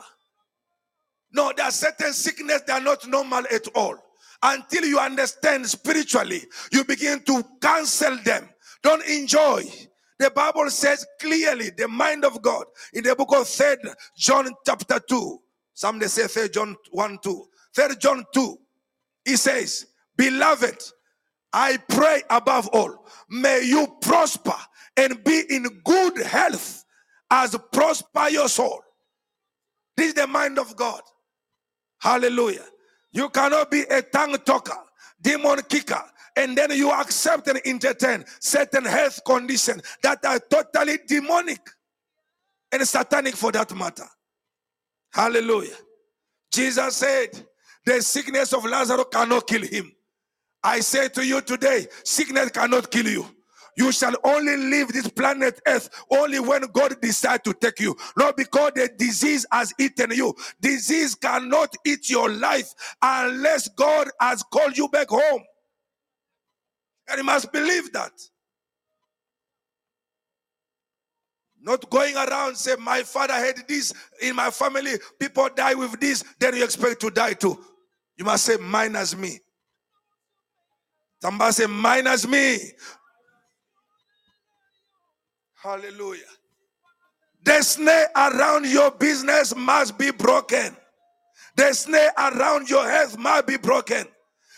No, there are certain sickness that are not normal at all. Until you understand spiritually, you begin to cancel them. Don't enjoy. The Bible says clearly the mind of God in the book of Third John chapter 2. Some they say Third John 1 2. Third John 2. He says, Beloved, I pray above all, may you prosper and be in good health as prosper your soul. This is the mind of God. Hallelujah. You cannot be a tongue talker, demon kicker, and then you accept and entertain certain health conditions that are totally demonic and satanic for that matter. Hallelujah. Jesus said, The sickness of Lazarus cannot kill him. I say to you today, sickness cannot kill you. You shall only leave this planet Earth only when God decides to take you. Not because the disease has eaten you. Disease cannot eat your life unless God has called you back home. And you must believe that. Not going around say, My father had this in my family, people die with this, then you expect to die too. You must say, Minus me. Somebody say, Minus me. Hallelujah. The snare around your business must be broken. The snare around your health must be broken.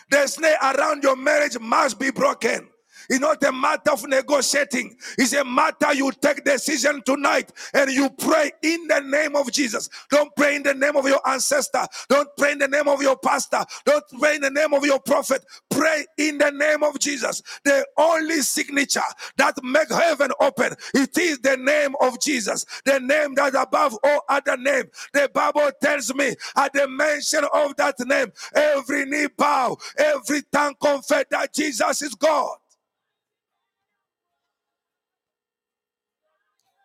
The snare around your marriage must be broken. It's not a matter of negotiating. It's a matter you take decision tonight and you pray in the name of Jesus. Don't pray in the name of your ancestor. Don't pray in the name of your pastor. Don't pray in the name of your prophet. Pray in the name of Jesus. The only signature that make heaven open. It is the name of Jesus. The name that above all other name. The Bible tells me at the mention of that name, every knee bow, every tongue confess that Jesus is God.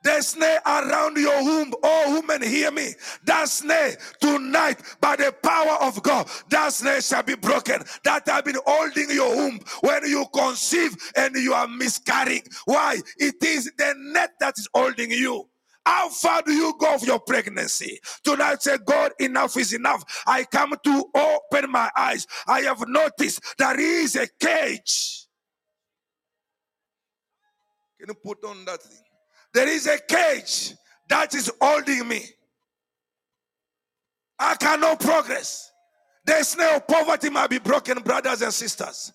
The snare around your womb, oh woman, hear me. That snare tonight, by the power of God, that snare shall be broken. That have been holding your womb when you conceive and you are miscarrying. Why? It is the net that is holding you. How far do you go of your pregnancy? Tonight, say, God, enough is enough. I come to open my eyes. I have noticed there is a cage. Can you put on that thing? There is a cage that is holding me. I cannot progress. The snare of poverty might be broken, brothers and sisters.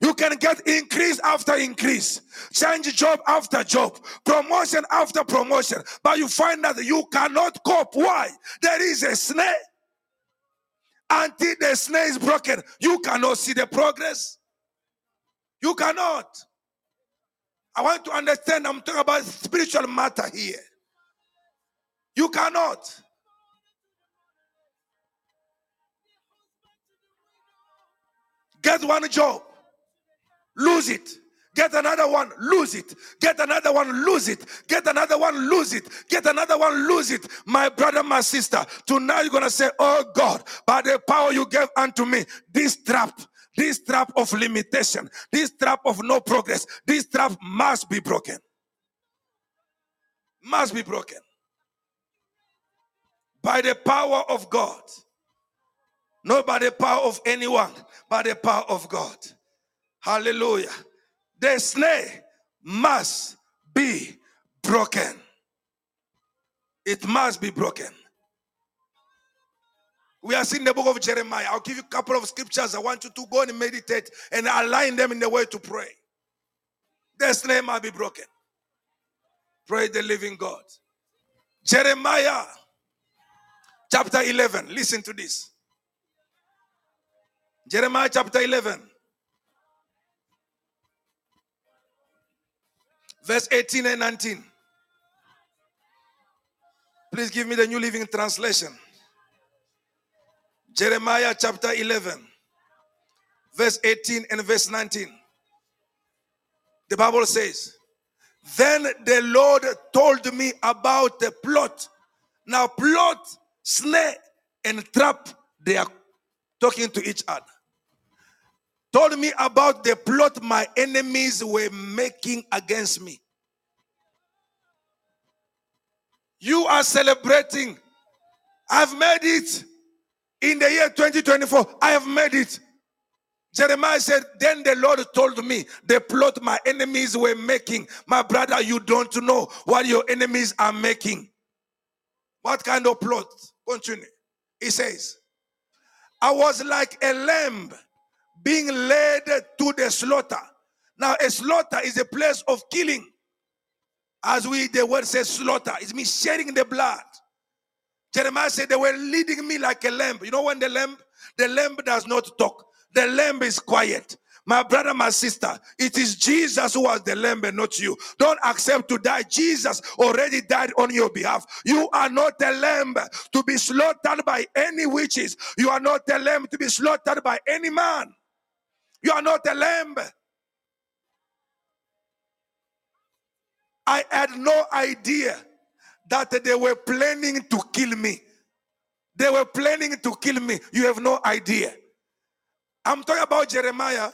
You can get increase after increase, change job after job, promotion after promotion, but you find that you cannot cope. Why? There is a snare. Until the snare is broken, you cannot see the progress. You cannot. I want to understand, I'm talking about spiritual matter here. You cannot. Get one job, lose it. Get another one, lose it. Get another one, lose it. Get another one, lose it. Get another one, lose it. My brother, my sister, tonight you're gonna say, Oh God, by the power you gave unto me, this trap, this trap of limitation, this trap of no progress, this trap must be broken. Must be broken. By the power of God. Not by the power of anyone, by the power of God. Hallelujah. The snare must be broken. It must be broken. We are seeing the book of Jeremiah. I'll give you a couple of scriptures. I want you to go and meditate and align them in the way to pray. The snare must be broken. Pray the living God. Jeremiah chapter 11. Listen to this. Jeremiah chapter 11. Verse 18 and 19. Please give me the New Living Translation. Jeremiah chapter 11, verse 18 and verse 19. The Bible says, Then the Lord told me about the plot. Now, plot, snare, and trap, they are talking to each other told me about the plot my enemies were making against me. You are celebrating. I've made it in the year 2024. I have made it. Jeremiah said, Then the Lord told me the plot my enemies were making. My brother, you don't know what your enemies are making. What kind of plot? Continue. He says, I was like a lamb being led to the slaughter. Now, a slaughter is a place of killing. As we, the word says slaughter, it means shedding the blood. Jeremiah said they were leading me like a lamb. You know when the lamb, the lamb does not talk. The lamb is quiet. My brother, my sister, it is Jesus who was the lamb and not you. Don't accept to die. Jesus already died on your behalf. You are not a lamb to be slaughtered by any witches. You are not a lamb to be slaughtered by any man. You are not a lamb. I had no idea that they were planning to kill me. They were planning to kill me. You have no idea. I'm talking about Jeremiah,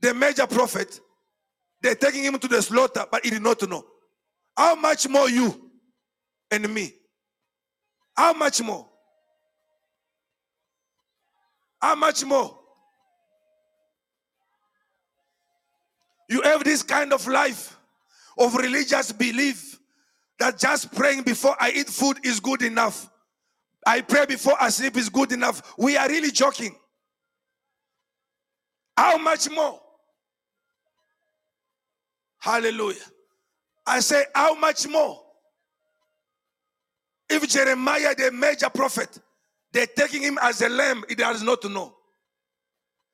the major prophet. They're taking him to the slaughter, but he did not know. How much more you and me? How much more? How much more? You have this kind of life of religious belief that just praying before I eat food is good enough. I pray before I sleep is good enough. We are really joking. How much more? Hallelujah. I say, how much more? If Jeremiah, the major prophet, they're taking him as a lamb, he does not know.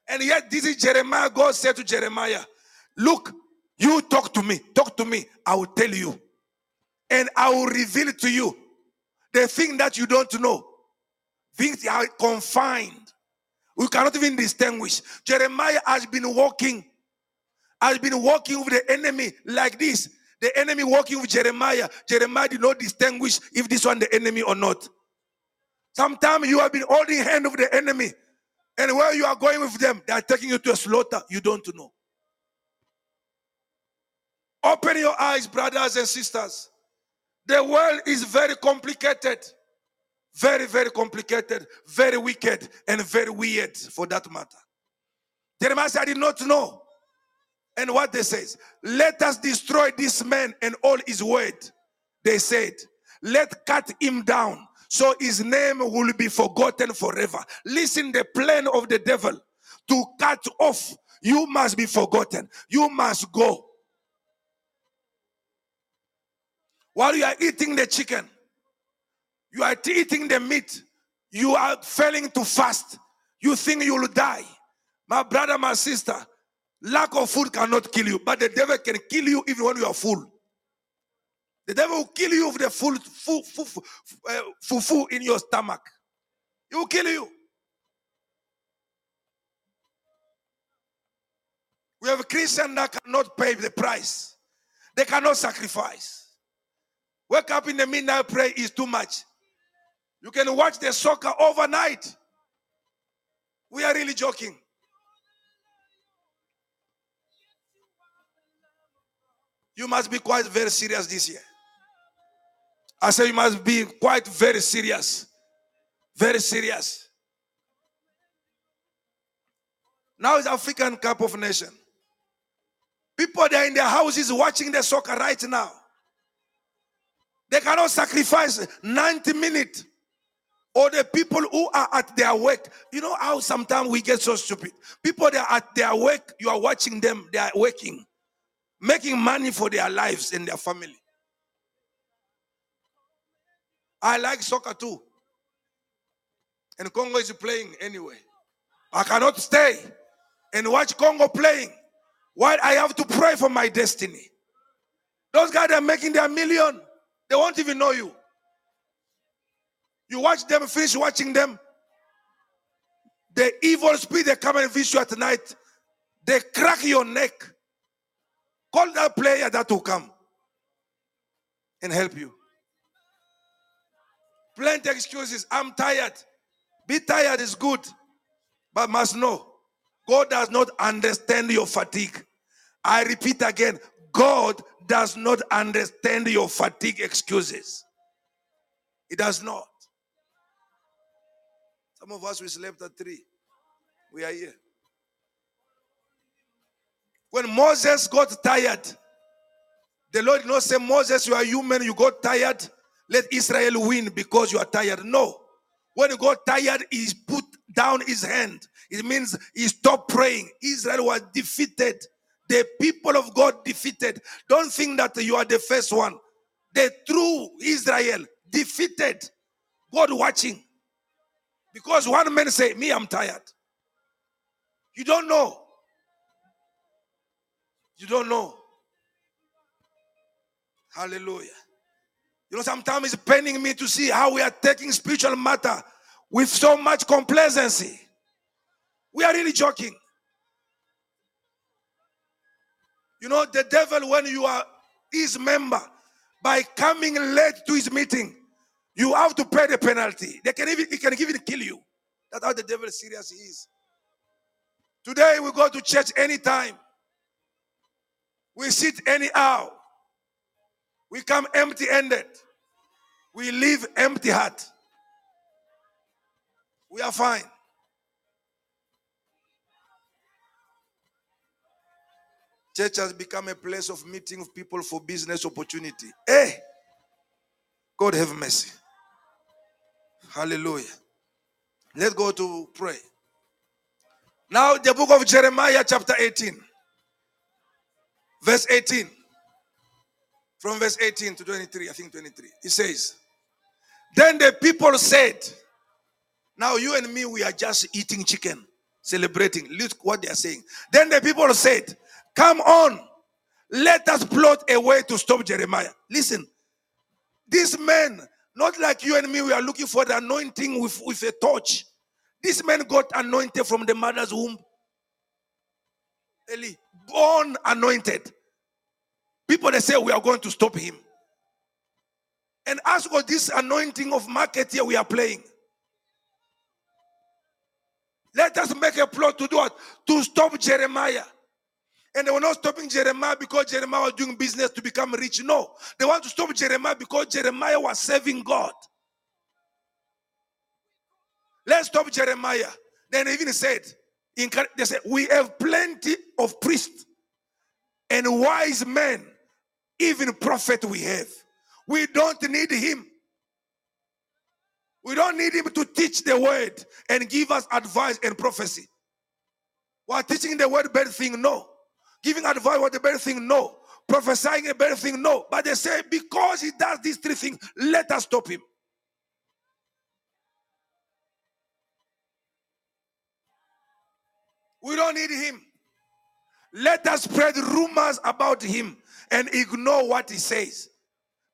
And yet, this is Jeremiah. God said to Jeremiah, Look, you talk to me, talk to me, I will tell you. And I will reveal to you the thing that you don't know. Things are confined. We cannot even distinguish. Jeremiah has been walking, has been walking with the enemy like this. The enemy walking with Jeremiah. Jeremiah did not distinguish if this one the enemy or not. Sometimes you have been holding hand with the enemy, and where you are going with them, they are taking you to a slaughter. You don't know. Open your eyes, brothers and sisters. The world is very complicated. Very, very complicated, very wicked, and very weird for that matter. Jeremiah said, I did not know. And what they says, let us destroy this man and all his word. They said, let cut him down so his name will be forgotten forever. Listen, the plan of the devil to cut off You must be forgotten. You must go. While you are eating the chicken, you are eating the meat, you are failing to fast. You think you will die. My brother, my sister, lack of food cannot kill you, but the devil can kill you even when you are full. The devil will kill you with the full full, full, full, uh, in your stomach. He will kill you. We have Christians that cannot pay the price. They cannot sacrifice. Wake up in the midnight pray is too much. You can watch the soccer overnight. We are really joking. You must be quite very serious this year. I say you must be quite very serious. Very serious. Now it's African Cup of Nation. People they are in their houses watching the soccer right now. They cannot sacrifice 90 minutes. Or the people who are at their work. You know how sometimes we get so stupid. People that are at their work, you are watching them, they are working, making money for their lives and their family. I like soccer too. And Congo is playing anyway. I cannot stay and watch Congo playing while I have to pray for my destiny. Those guys are making their million. They won't even know you. You watch them, finish watching them. The evil spirit they come and visit you at night. They crack your neck. Call that player that will come and help you. Plenty excuses. I'm tired. Be tired is good, but must know God does not understand your fatigue. I repeat again God does not understand your fatigue excuses. He does not. Some of us we slept at three. We are here. When Moses got tired, the Lord did not say, Moses, you are human, you got tired. Let Israel win because you are tired. No. When he got tired, he put down his hand. It means he stopped praying. Israel was defeated. The people of God defeated. Don't think that you are the first one. The true Israel defeated. God watching. Because one man say, Me, I'm tired. You don't know. You don't know. Hallelujah. You know, sometimes it's paining me to see how we are taking spiritual matter with so much complacency. We are really joking. You know, the devil, when you are his member, by coming late to his meeting, you have to pay the penalty. They can even he can even kill you. That's how the devil serious he is. Today we go to church anytime. We sit anyhow. We come empty handed. We leave empty heart. We are fine. Church has become a place of meeting of people for business opportunity. Hey, God have mercy. Hallelujah. Let's go to pray. Now, the book of Jeremiah, chapter 18, verse 18. From verse 18 to 23, I think 23. It says, Then the people said, Now you and me, we are just eating chicken, celebrating. Look what they are saying. Then the people said, Come on, let us plot a way to stop Jeremiah. Listen, these men, not like you and me, we are looking for the anointing with, with a torch. This man got anointed from the mother's womb. Eli, born anointed. People they say we are going to stop him. And as for this anointing of market here, we are playing. Let us make a plot to do it to stop Jeremiah. And they were not stopping Jeremiah because Jeremiah was doing business to become rich. No, they want to stop Jeremiah because Jeremiah was serving God. Let's stop Jeremiah. Then even said, they said, we have plenty of priests and wise men even prophet we have. We don't need him. We don't need him to teach the word and give us advice and prophecy. While teaching the word bad thing, no. Giving advice what the bad thing, no. Prophesying a bad thing, no. But they say because he does these three things, let us stop him. We don't need him. Let us spread rumors about him and ignore what he says.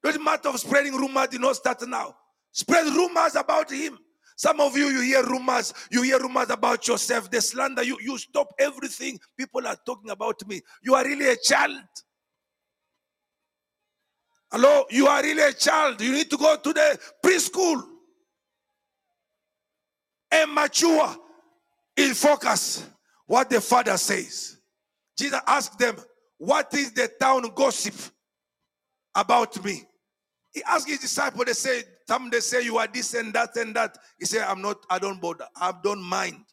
Doesn't matter of spreading rumors, did not start now. Spread rumors about him. Some of you, you hear rumors, you hear rumors about yourself, They slander, you, you stop everything. People are talking about me. You are really a child. Hello, you are really a child. You need to go to the preschool and mature in focus what the father says. Jesus asked them, What is the town gossip about me? He asked his disciples, they say, some they say you are this and that and that. He said, I'm not, I don't bother, I don't mind.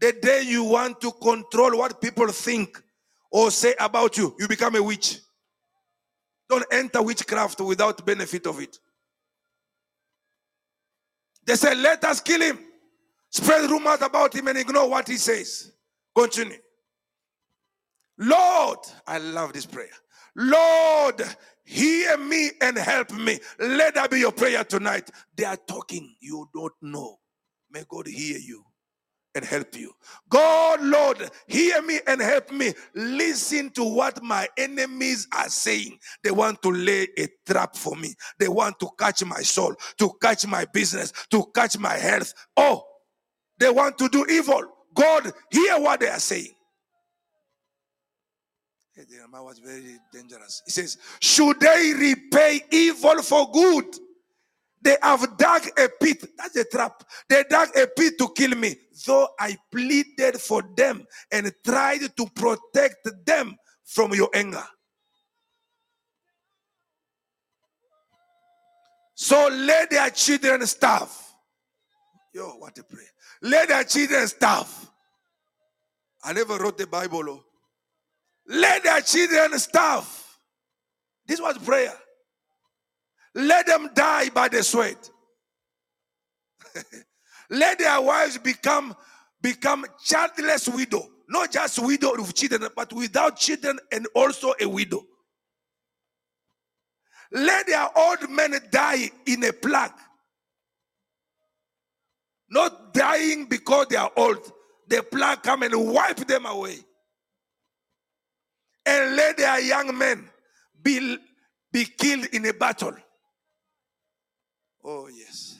The day you want to control what people think or say about you, you become a witch. Don't enter witchcraft without benefit of it. They said, Let us kill him spread rumors about him and ignore what he says. Continue. Lord, I love this prayer. Lord, hear me and help me. Let that be your prayer tonight. They are talking, you don't know. May God hear you and help you. God, Lord, hear me and help me. Listen to what my enemies are saying. They want to lay a trap for me, they want to catch my soul, to catch my business, to catch my health. Oh, they want to do evil. God, hear what they are saying. Jeremiah was very dangerous. He says, Should they repay evil for good? They have dug a pit. That's a trap. They dug a pit to kill me. Though I pleaded for them and tried to protect them from your anger. So let their children starve. Yo, what a prayer. Let their children starve. I never wrote the Bible. Oh. Let their children starve. This was prayer. Let them die by the sweat. [LAUGHS] Let their wives become become childless widow. Not just widow of children, but without children and also a widow. Let their old men die in a plague. Not dying because they are old. The plague come and wipe them away. And let their young men be, be killed in a battle. Oh, yes.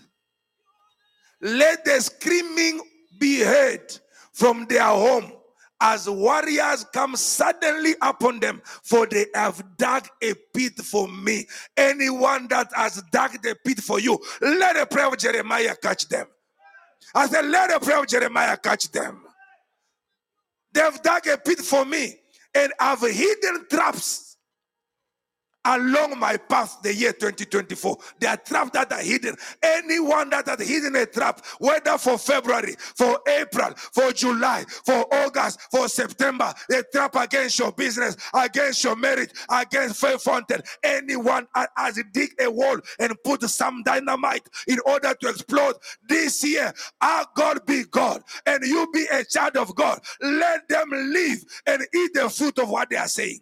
Let the screaming be heard from their home as warriors come suddenly upon them, for they have dug a pit for me. Anyone that has dug the pit for you, let the prayer of Jeremiah catch them. I said, let the prayer of Jeremiah catch them. They've dug a pit for me and have hidden traps along my path the year 2024. There are traps that are hidden. Anyone that has hidden a trap, whether for February, for April, for July, for August, for September, a trap against your business, against your marriage, against faith fountain. Anyone has dig a wall and put some dynamite in order to explode this year, our God be God and you be a child of God. Let them live and eat the fruit of what they are saying.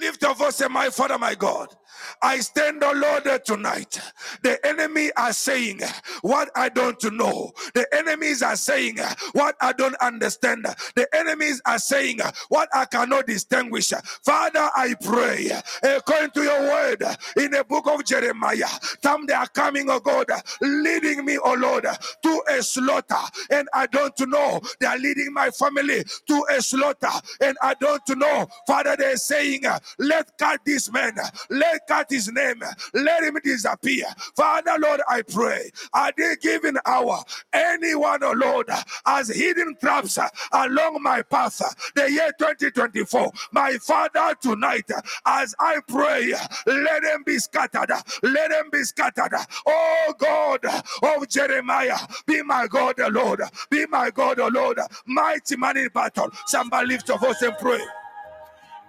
Lift your voice and my Father, my God. I stand, O Lord, tonight. The enemy are saying what I don't know. The enemies are saying what I don't understand. The enemies are saying what I cannot distinguish. Father, I pray, according to your word in the book of Jeremiah, some they are coming, O God, leading me, O Lord, to a slaughter, and I don't know. They are leading my family to a slaughter, and I don't know. Father, they're saying, let cut this man, let cut his name. Let him disappear. Father, Lord, I pray. Are they giving hour? Anyone, oh Lord, has hidden traps along my path, the year 2024. My Father, tonight, as I pray, let them be scattered. Let them be scattered. Oh God of Jeremiah, be my God, oh Lord. Be my God, oh Lord. Mighty man in battle. Somebody lift your voice and pray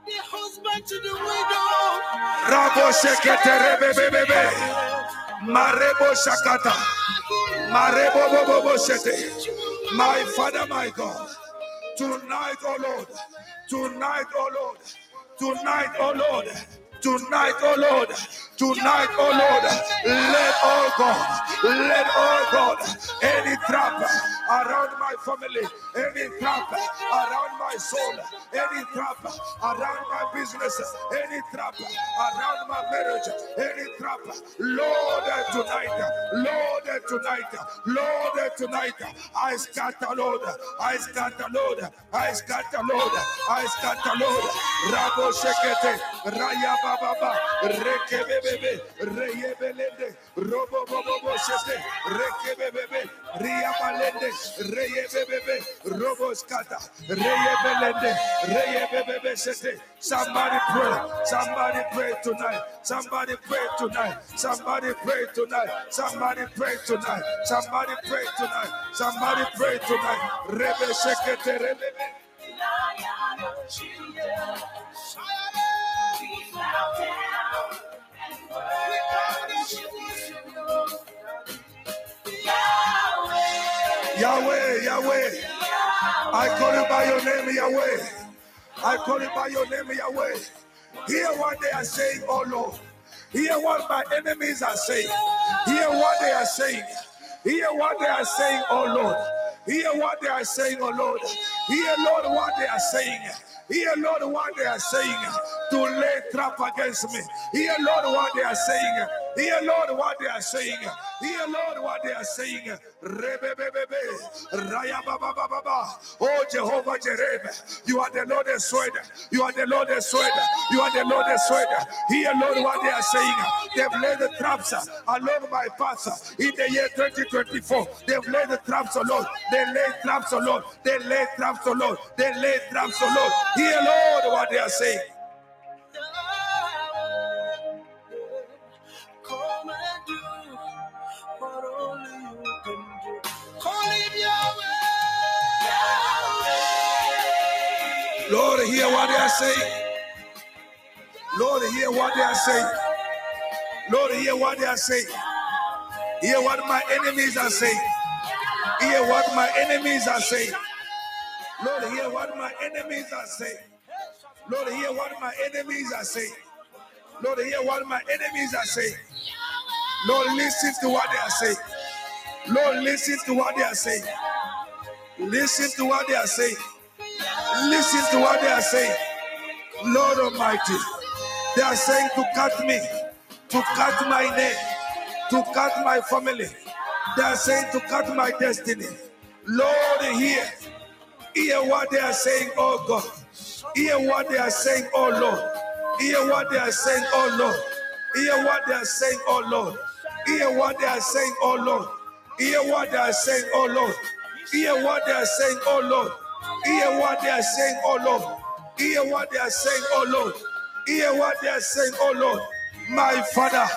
the husband. Rabo shekete rebebebebe. Marebo shakata. Marebo bobo shete. My Father, my God. Tonight, oh Lord. Tonight, oh Lord. Tonight, oh Lord. Tonight, oh Lord. Tonight, oh Lord. Let, oh God. Let, oh God. Any trap around my family, any trap around my soul, any trap around my business, any trap around my marriage, any trap, Lord, eh, tonight, Lord, eh, tonight, Lord, eh, tonight, I scatter, Lord, I scatter, Lord, I scatter, Lord, I scatter, Lord, Rabo Shekete, Raya Baba, Rekebebe, Reyebelende, Robo Bobo Shete, Rekebebe, Ria Malende, Reyebebe, Roboskata, Reyebelende, Reyebebe Sete. Somebody pray, somebody pray tonight, somebody pray tonight, somebody pray tonight, somebody pray tonight, somebody pray tonight, somebody pray tonight. Rebe Shekete, Rebebe. Yahweh, Yahweh. I call you by your name, Yahweh. I call you by your name, Yahweh. Hear what they are saying, oh Lord. Hear what my enemies are saying. Hear what they are saying. Hear what they are saying, oh Lord. Hear what they are saying, oh Lord. Hear, Lord, what they are saying. Hear, Lord, what they are saying to lay trap against me. Hear, Lord, what they are saying. Hear, Lord, what they are saying. Hear, Lord, what they are saying. Rebebebebe. Rayababababa. Oh, Jehovah Jireh, you are the Lord that sword. You are the Lord that sword. You are the Lord that sword. Hear, Lord, what they are saying. They've laid the traps along my path in the year 2024. They've laid the traps, oh Lord. They laid traps, oh Lord. They laid traps, oh Lord. They laid traps, oh Lord. Hear, Lord, what they are saying. What they are saying. Lord, hear what they are saying. Lord, hear what they are saying. Hear what my enemies are saying. Hear what my enemies are saying. Lord, hear what my enemies are saying. Lord, hear what my enemies are saying. Lord, hear what my enemies are saying. Lord, listen to what they are saying. Lord, listen to what they are saying. Listen to what they are saying. Listen to what they are saying. Lord Almighty, they are saying to cut me, to cut my name, to cut my family. They are saying to cut my destiny. Lord, hear, hear what they are saying, oh God. Hear what they are saying, oh Lord. Hear what they are saying, oh Lord. Hear what they are saying, oh Lord. Hear what they are saying, oh Lord. Hear what they are saying, oh Lord. Hear what they are saying, oh Lord. Hear what they are saying, oh Lord. Hear what they are saying, oh Lord. Hear what they are saying, oh Lord. My Father,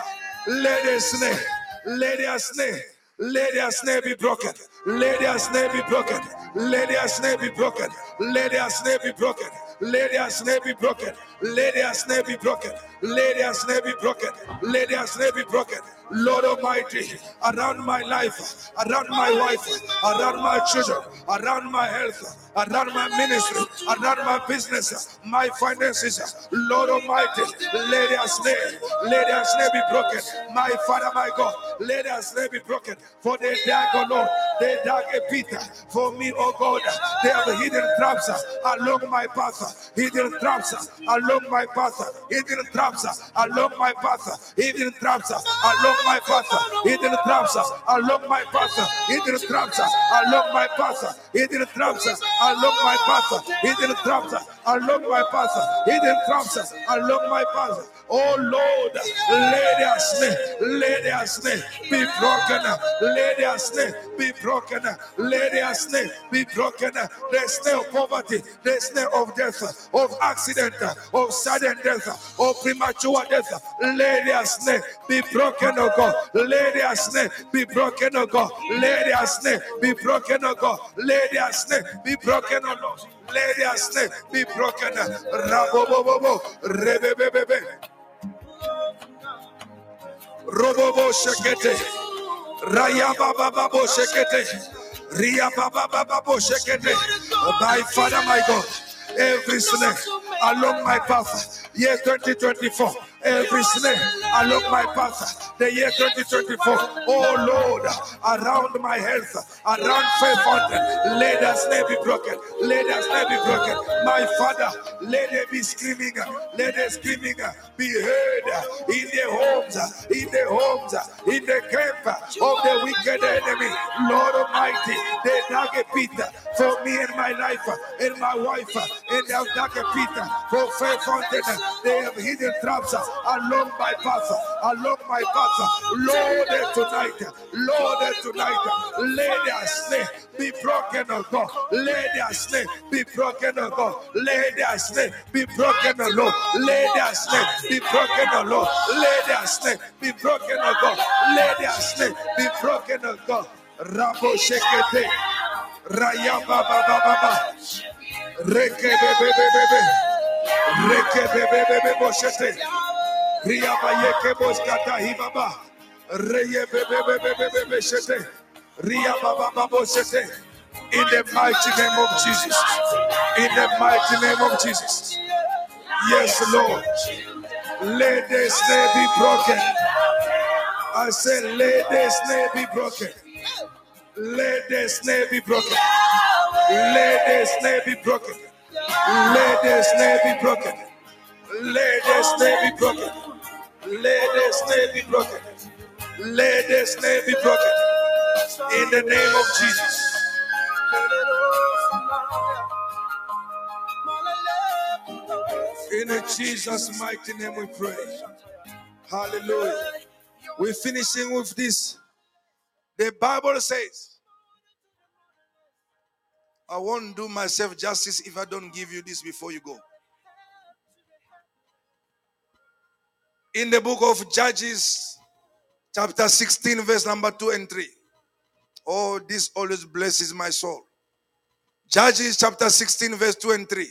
let their snare, let their snare, let their snare be broken. Let their snare be broken. Let their snare be broken. Let their snare be broken. Let their snare be broken. Let their snare be broken. Let their snare be broken. Let their snare be broken. Lord Almighty, around my life, around my wife, around my children, around my health, around my ministry, around my business, my finances, Lord Almighty, let their snare, let their snare be broken. My Father, my God, let their snare be broken. For they dug, oh Lord, they dug a pit for me, oh God. They have hidden traps along my path, hidden traps along my path, hidden traps along my path, hidden traps along my path, hidden traps along my path, hidden traps along my path, hidden traps along my path, hidden traps along my path, hidden traps along my path. Oh Lord, let their snare, let their snare be broken, let their snare be broken, let their snare be broken. The snare of poverty, the snare of death, of accident, of sudden death, of premature death, let their snare be broken, oh God. Let their snare be broken, oh God. Let their snare be broken, oh God. Let their snare be broken, oh Lord. Let their snare be broken. Rabobobobo, rebebebebe. Robobo shekete. Rayabababo shekete. Ria Baba Baba Bo Shekete. My Father, my God, every snake along my path, year 2024, every snake along my path, the year 2024, oh Lord, around my health, around faith fountain, let that snake be broken, let that snake be broken. My Father, let them be screaming, let them screaming be heard in the homes, in the homes, in the camp of the wicked enemy. Lord Almighty, they dug a pit for me and my life and my wife, and they have dug a for faith fountain. They have hidden traps along my path, along my path. Lord, eh, tonight, eh, Lord, eh, tonight, let their snake be broken, oh God. Let their snake be broken, oh God. Let their snake be broken, oh. Let their snake be broken, oh. Let their snake be broken, oh God. Let their snake be broken, oh God. Rabo shekete. Raya baba baba baba. Reke bebe bebe bebe. Reke bebe bebe boshete. Ria bayeke boskata hibaba. Reye bebe bebe bebe bebe shete. Ria baba boshete. In the mighty name of Jesus. In the mighty name of Jesus. Yes, Lord. Let the snare be broken. I said, let the snare be broken. Let the snare be broken. Let the snare be broken. Let the snare be broken. Let the snare be broken. Let the snare be broken. Let the snare be broken. In the name of Jesus. In Jesus' mighty name we pray. Hallelujah. We're finishing with this. The Bible says, I won't do myself justice if I don't give you this before you go. In the book of Judges, chapter 16, verse number 2 and 3. Oh, this always blesses my soul. Judges chapter 16, verse 2 and 3.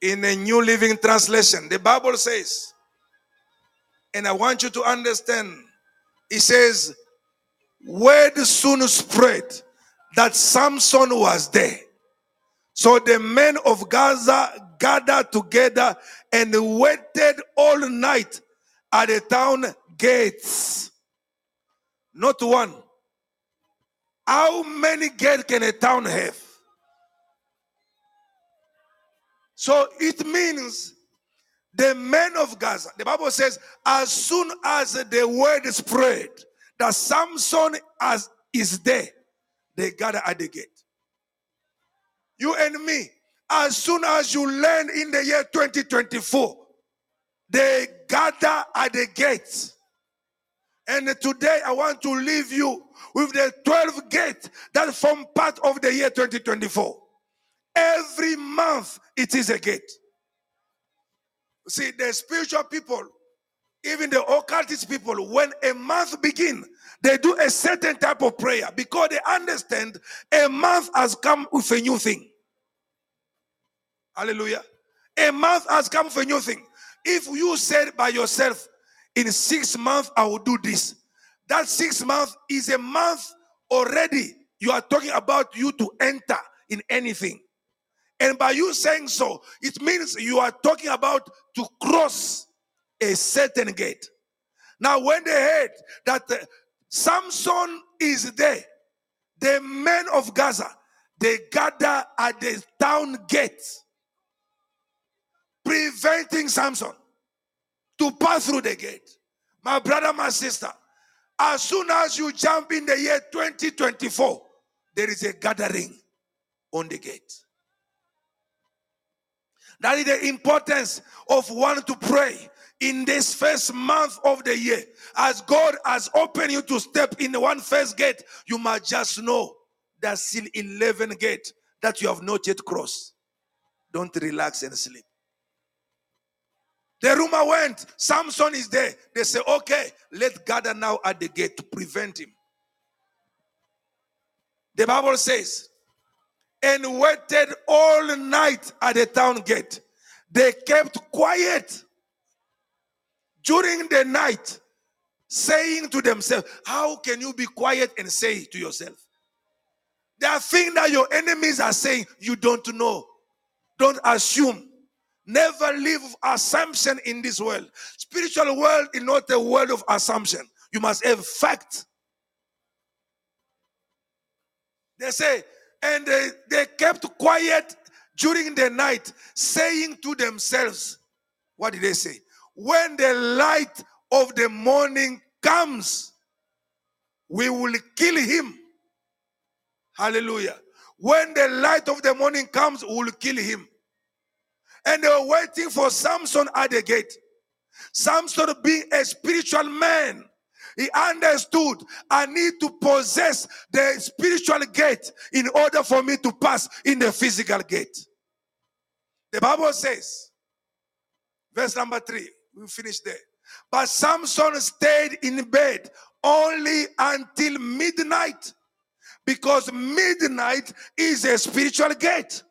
In a New Living Translation, the Bible says, and I want you to understand, it says, word soon spread that Samson was there. So the men of Gaza gathered together and waited all night at the town gates. Not one. How many gates can a town have? So it means the men of Gaza, the Bible says, as soon as the word spread that Samson is there, they gather at the gate. You and me, as soon as you learn in the year 2024, they gather at the gates. And today I want to leave you with the 12 gates that form part of the year 2024. Every month it is a gate. See, the spiritual people, even the occultist people, when a month begin, they do a certain type of prayer because they understand a month has come with a new thing. Hallelujah. A month has come for a new thing. If you said by yourself, in six months I will do this, that six months is a month already. You are talking about you to enter in anything. And by you saying so, it means you are talking about to cross a certain gate. Now, when they heard that uh, Samson is there, the men of Gaza, they gather at the town gate, preventing Samson to pass through the gate. My brother, my sister, as soon as you jump in the year 2024, there is a gathering on the gate. That is the importance of wanting to pray in this first month of the year. As God has opened you to step in the one first gate, you must just know there's still 11 gate that you have not yet crossed. Don't relax and sleep. The rumor went, Samson is there. They say, okay, let's gather now at the gate to prevent him. The Bible says, and waited all night at the town gate. They kept quiet during the night, saying to themselves, How can you be quiet and say to yourself? There are things that your enemies are saying you don't know. Don't assume. Never live assumption in this world. Spiritual world is not a world of assumption. You must have fact. They say, and they, they kept quiet during the night, saying to themselves, What did they say? When the light of the morning comes, we will kill him. Hallelujah. When the light of the morning comes, we will kill him. And they were waiting for Samson at the gate. Samson, being a spiritual man, he understood I need to possess the spiritual gate in order for me to pass in the physical gate. The Bible says, verse number three, we finish there. But Samson stayed in bed only until midnight because midnight is a spiritual gate.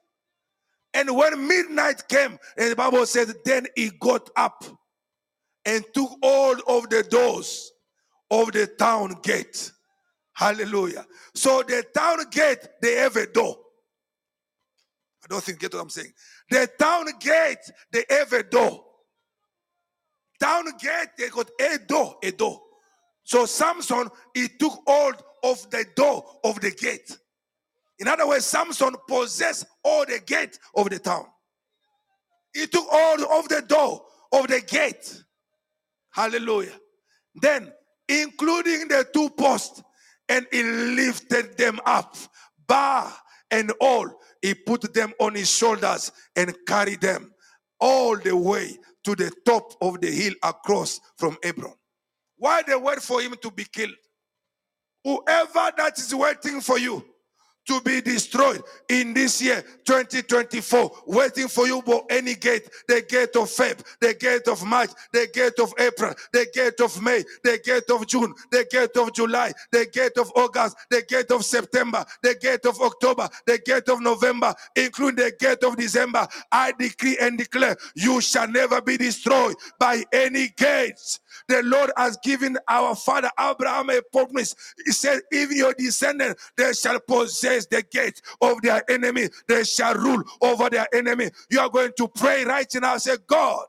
And when midnight came, and the Bible says, then he got up and took hold of the doors of the town gate. Hallelujah. So the town gate, they have a door. I don't think get what I'm saying. The town gate, they have a door. Town gate, they got a door, a door. So Samson, he took hold of the door of the gate. In other words, Samson possessed all the gate of the town. He took all of the door of the gate. Hallelujah. Then, including the two posts, and he lifted them up, bar and all. He put them on his shoulders and carried them all the way to the top of the hill across from Hebron. Why they wait for him to be killed? Whoever that is waiting for you to be destroyed in this year 2024 waiting for you for any gate the gate of Feb the gate of March the gate of April the gate of May the gate of June the gate of July the gate of August the gate of September the gate of October the gate of November including the gate of December I decree and declare you shall never be destroyed by any gates the Lord has given our father Abraham a promise. He said, If your descendant, they shall possess the gate of their enemy, they shall rule over their enemy. You are going to pray right now. Say, God,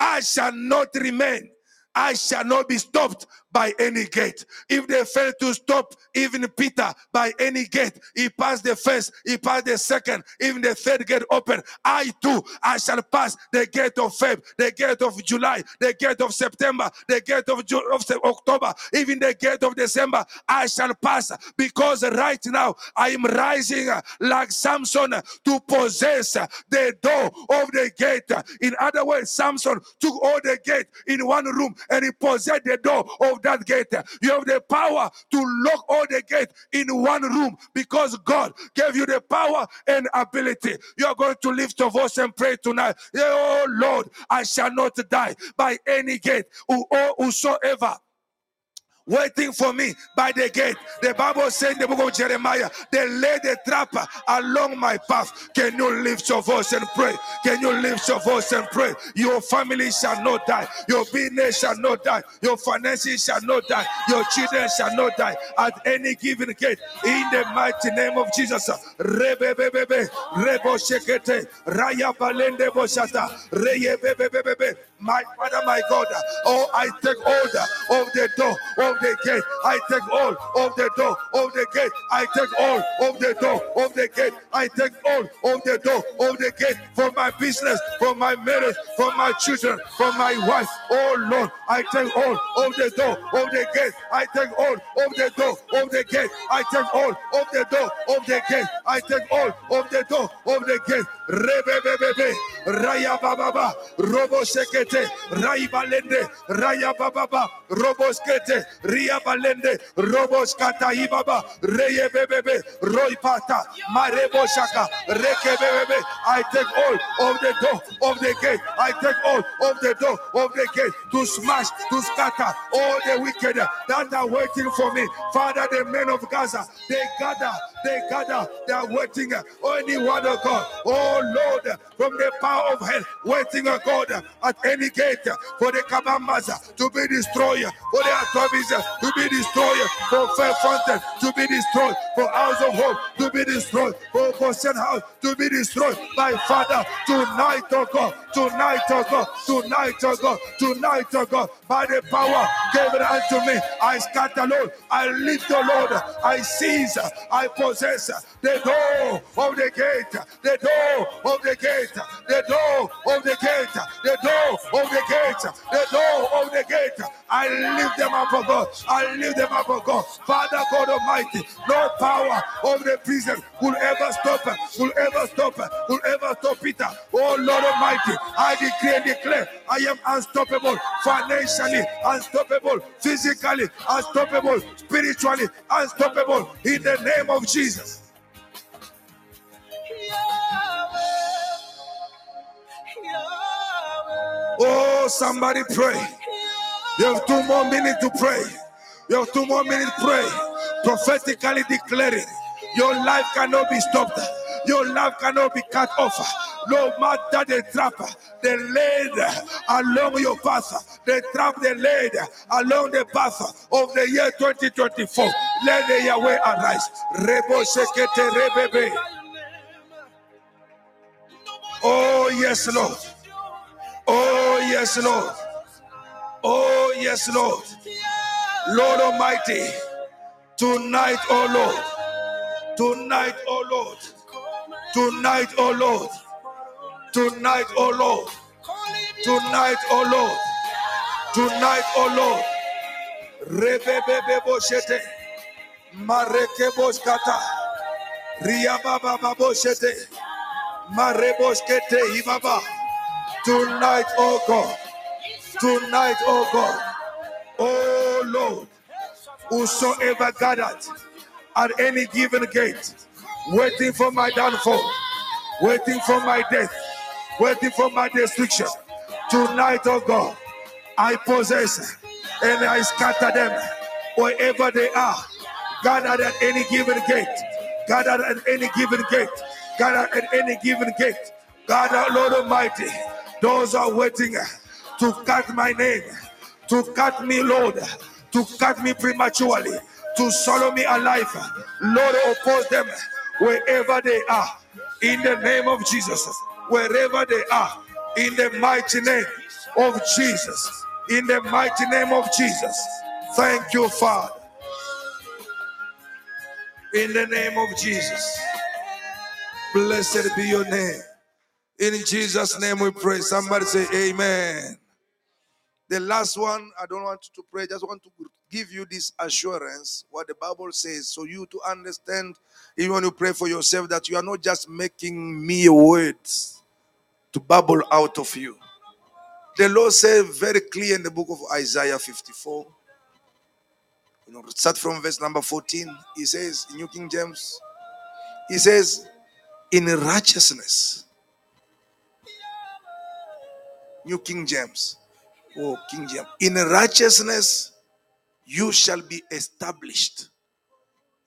I shall not remain. I shall not be stopped by any gate. If they fail to stop even Peter by any gate, he passed the first, he passed the second, even the third gate open. I too, I shall pass the gate of Feb, the gate of July, the gate of September, the gate of, Ju- of October, even the gate of December. I shall pass because right now I am rising like Samson to possess the door of the gate. In other words, Samson took all the gate in one room and he possessed the door of that gate. You have the power to lock all the gate in one room because God gave you the power and ability. You are going to lift your voice and pray tonight. Oh Lord, I shall not die by any gate, or whosoever waiting for me by the gate. The Bible says in the book of Jeremiah, they laid a trap along my path. Can you lift your voice and pray? Can you lift your voice and pray? Your family shall not die. Your business shall not die. Your finances shall not die. Your children shall not die at any given gate. In the mighty name of Jesus. Rebebebebe, rebo shekete, raya balende boshata, reyebebebebe. My Father, my God, oh, I take hold of the door of the gate. I take hold of the door of the gate. I take hold of the door of the gate. I take hold of the door of the gate for my business, for my marriage, for my children, for my wife. Oh Lord, I take hold of the door of the gate. I take hold of the door of the gate. I take hold of the door of the gate. I take hold of the door of the gate. Raya Baba, Robo Sekete, Rai Balende, Raya Baba, Robo Skete, Ria Balende, Robo Skata Ibaba, Reye Bebebe, Roy Pata, Marebo Reke Bebebe. I take all of the door of the gate. I take all of the door of the gate to smash, to scatter all the wicked that are waiting for me. Father, the men of Gaza, they gather, they gather, they are waiting. Only one of God. Oh Lord, from the power of hell, waiting on God at any gate for the Kabambas to be destroyed, for the Atobis to be destroyed, for Faith Fountain to be destroyed, for House of Hope to be destroyed, for Goshen House to be destroyed. My Father, tonight, oh God, tonight, oh God, tonight, oh God, tonight, oh God, by the power given unto me, I scatter, Lord, I lift the Lord, I seize, I possess the door of the gate, the door of the gate, the door of the gate, the door of the gate, the door of the gate. I lift them up, oh God. I lift them up, oh God. Father God Almighty, no power of the prison will ever stop, will ever stop, will ever stop Peter. Oh Lord Almighty, I decree and declare I am unstoppable financially, unstoppable physically, unstoppable spiritually, unstoppable in the name of Jesus. Oh, somebody pray. You have two more minutes to pray. You have two more minutes to pray. Prophetically declaring your life cannot be stopped. Your life cannot be cut off. No matter the trap, the laid along your path, the trap they laid along the path of the year 2024. Let the Yahweh arise. Oh, yes, Lord. Oh, yes, Lord. Oh, yes, Lord. Lord Almighty, tonight, oh Lord, tonight, oh Lord, tonight, oh Lord, tonight, oh Lord, tonight, oh Lord, tonight, oh Lord, rebebebe boshete, mareke boskata, riababa baboshete, mareboskete ibaba, tonight, oh God. Tonight, oh God, oh Lord, whosoever gathered at any given gate, waiting for my downfall, waiting for my death, waiting for my destruction. Tonight, oh God, I possess and I scatter them wherever they are, gathered at any given gate, gathered at any given gate, gathered at any given gate. God, Lord Almighty, those are waiting to cut my name, to cut me, Lord, to cut me prematurely, to swallow me alive. Lord, oppose them wherever they are. In the name of Jesus, wherever they are, in the mighty name of Jesus, in the mighty name of Jesus. Thank you, Father. In the name of Jesus. Blessed be your name. In Jesus' name we pray. Somebody say, Amen. The last one, I don't want to pray, just want to give you this assurance, what the Bible says, so you to understand, even when you pray for yourself, that you are not just making mere words to bubble out of you. The Lord said very clear in the book of Isaiah 54. You know, start from verse number 14. He says, in New King James, he says, in righteousness. New King James. Oh, King James. In righteousness, you shall be established.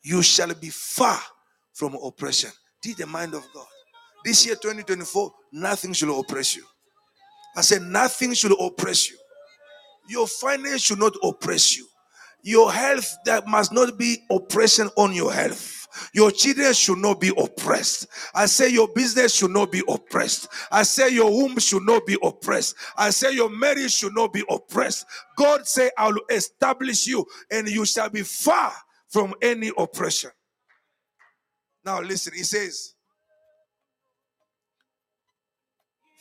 You shall be far from oppression. This is the mind of God. This year, 2024, nothing shall oppress you. I said, nothing should oppress you. Your finance should not oppress you. Your health, that must not be oppression on your health. Your children should not be oppressed. I say your business should not be oppressed. I say your womb should not be oppressed. I say your marriage should not be oppressed. God say, I will establish you and you shall be far from any oppression. Now listen, he says,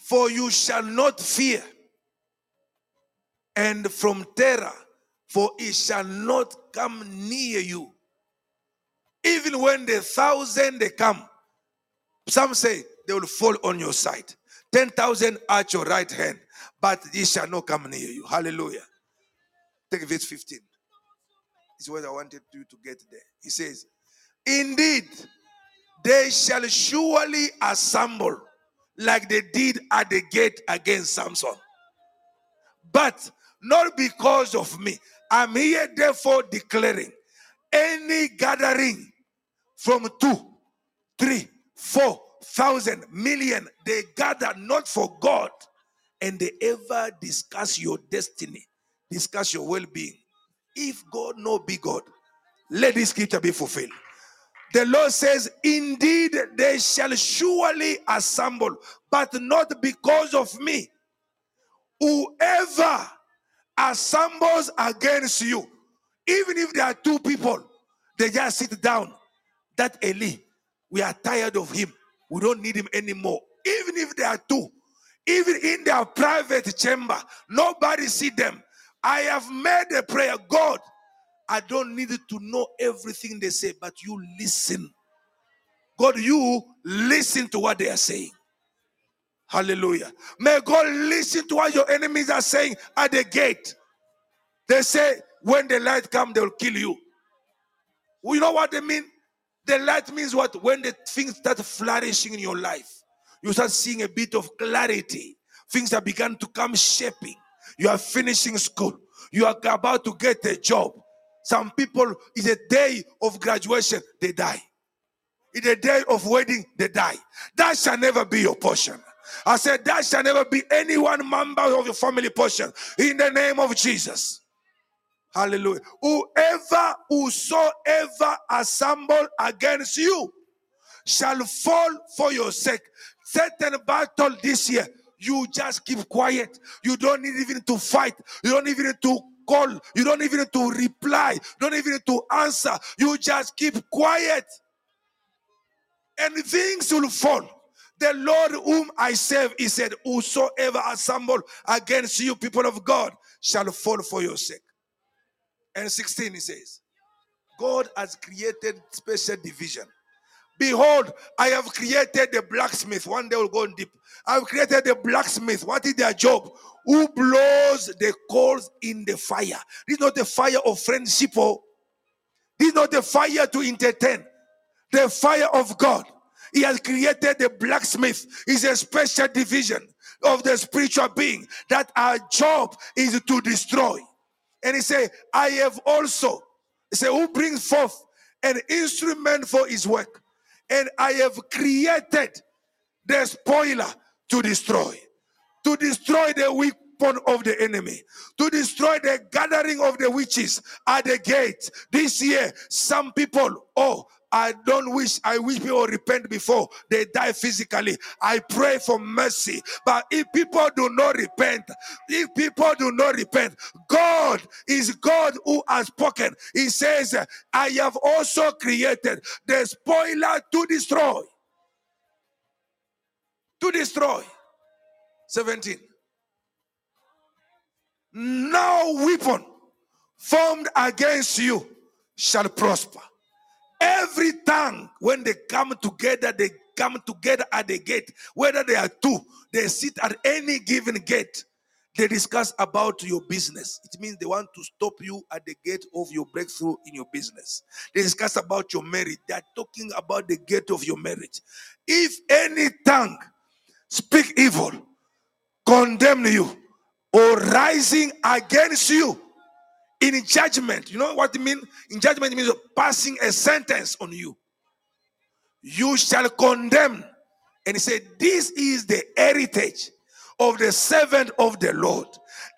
For you shall not fear, and from terror, for it shall not come near you. Even when the thousand they come, some say they will fall on your side. 10,000 at your right hand, but it shall not come near you. Hallelujah. Take verse 15. This is what I wanted you to get there. He says, Indeed, they shall surely assemble like they did at the gate against Samson. But not because of me. I'm here, therefore, declaring any gathering from two, three, four, thousand, million, they gather not for God and they ever discuss your destiny, discuss your well being. If God no be God, let this scripture be fulfilled. The Lord says, Indeed, they shall surely assemble, but not because of me. Whoever assembles against you, even if there are two people, they just sit down. That Eli, we are tired of him. We don't need him anymore. Even if there are two, even in their private chamber, nobody see them. I have made a prayer, God. I don't need to know everything they say, but you listen. God, you listen to what they are saying. Hallelujah. May God listen to what your enemies are saying at the gate. They say, when the light comes, they will kill you. You know what they mean? The light means what? When the things start flourishing in your life, you start seeing a bit of clarity. Things have begun to come shaping. You are finishing school. You are about to get a job. Some people, it's a day of graduation, they die. In a day of wedding, they die. That shall never be your portion. I said, that shall never be any one member of your family portion. In the name of Jesus. Hallelujah. Whoever, whosoever assemble against you shall fall for your sake. Certain battle this year, you just keep quiet. You don't need even to fight. You don't even need to call. You don't even to reply. You don't even to answer. You just keep quiet. And things will fall. The Lord whom I serve, he said, Whosoever assemble against you, people of God, shall fall for your sake. And 16, he says, God has created special division. Behold, I have created the blacksmith. One day we'll go in deep. I've created the blacksmith. What is their job? Who blows the coals in the fire? This is not the fire of friendship. Oh. This is not the fire to entertain. The fire of God. He has created the blacksmith. Is a special division of the spiritual being that our job is to destroy. And he said, I have also, he said, who brings forth an instrument for his work. And I have created the spoiler to destroy, to destroy the weapon of the enemy, to destroy the gathering of the witches at the gate. This year, some people, oh, I don't wish, I wish people repent before they die physically. I pray for mercy. But if people do not repent, if people do not repent, God is God who has spoken. He says, I have also created the spoiler to destroy. To destroy. 17. No weapon formed against you shall prosper. Every tongue, when they come together, they come together at the gate. Whether they are two, they sit at any given gate. They discuss about your business. It means they want to stop you at the gate of your breakthrough in your business. They discuss about your marriage. They are talking about the gate of your marriage. If any tongue speak evil, condemn you, or rising against you, in judgment, you know what it means? In judgment, it means passing a sentence on you. You shall condemn. And he said, This is the heritage of the servant of the Lord,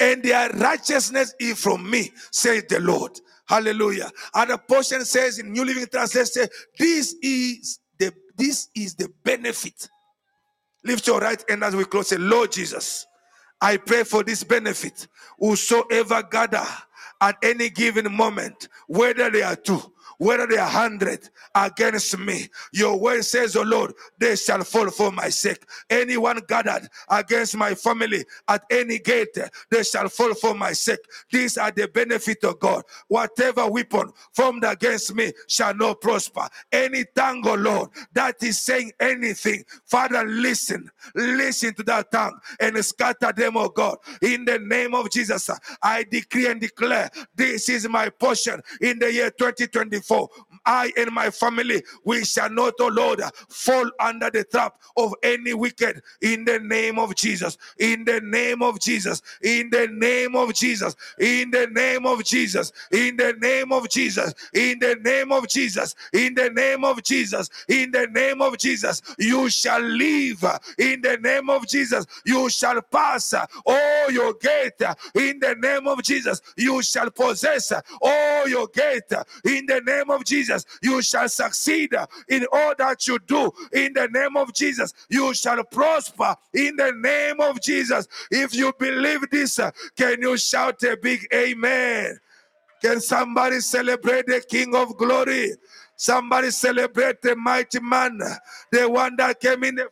and their righteousness is from me, says the Lord. Hallelujah. Other portion says in New Living Translation, this is the this is the benefit. Lift your right hand as we close. Say, Lord Jesus, I pray for this benefit. Whosoever gather at any given moment, whether they are two, whether they are hundred against me. Your word says, oh Lord, they shall fall for my sake. Anyone gathered against my family at any gate, they shall fall for my sake. These are the benefit of God. Whatever weapon formed against me shall not prosper. Any tongue, oh Lord, that is saying anything, Father, listen, listen to that tongue and scatter them, O oh God. In the name of Jesus, I decree and declare this is my portion in the year 2024. Therefore, I and my family, we shall not, oh Lord, fall under the trap of any wicked in the name of Jesus. In the name of Jesus. In the name of Jesus. In the name of Jesus. In the name of Jesus. In the name of Jesus. In the name of Jesus. In the name of Jesus. You shall live. In the name of Jesus. You shall pass all your gate. In the name of Jesus. You shall possess all your gate. In the name of Jesus. You shall succeed in all that you do. In the name of Jesus. You shall prosper. In the name of Jesus. If you believe this, can you shout a big amen? Can somebody celebrate the King of Glory? Somebody celebrate the mighty man, the one that came in the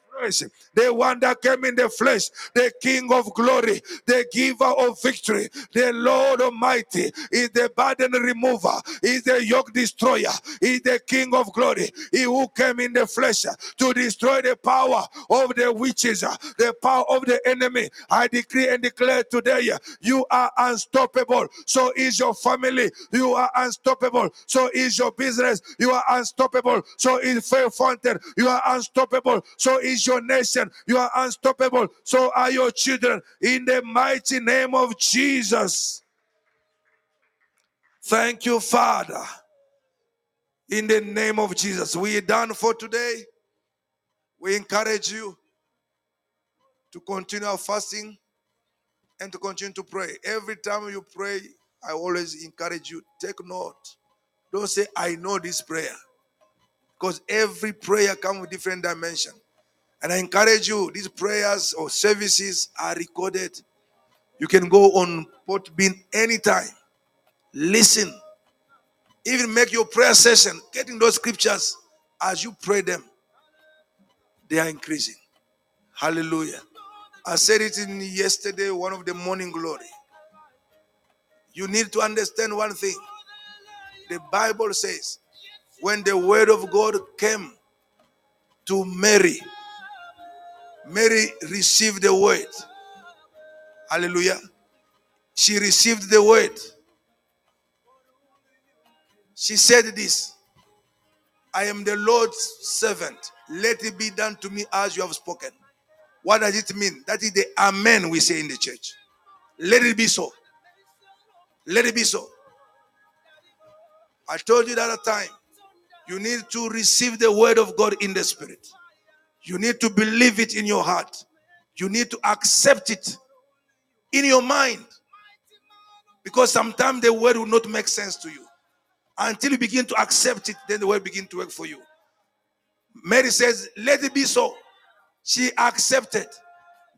the one that came in the flesh, the King of glory, the giver of victory, the Lord Almighty is the burden remover, is the yoke destroyer, is the King of glory, he who came in the flesh to destroy the power of the witches, the power of the enemy. I decree and declare today, you are unstoppable. So is your family. You are unstoppable. So is your business. You are unstoppable. So is Faith Fountain. You are unstoppable. So is your nation. You are unstoppable. So are your children. In the mighty name of Jesus. Thank you, Father. In the name of Jesus. We are done for today. We encourage you to continue our fasting and to continue to pray. Every time you pray, I always encourage you take note. Don't say, I know this prayer. Because every prayer comes with different dimension. And I encourage you, these prayers or services are recorded. You can go on Podbean anytime. Listen. Even make your prayer session. Getting those scriptures as you pray them. They are increasing. Hallelujah. I said it in yesterday, one of the morning glory. You need to understand one thing. The Bible says, when the word of God came to Mary, Mary received the word. Hallelujah. She received the word. She said this I am the Lord's servant. Let it be done to me as you have spoken. What does it mean? That is the Amen we say in the church. Let it be so. Let it be so. I told you that a time. You need to receive the word of God in the spirit. You need to believe it in your heart. You need to accept it in your mind. Because sometimes the word will not make sense to you. Until you begin to accept it, then the word begin to work for you. Mary says, Let it be so. She accepted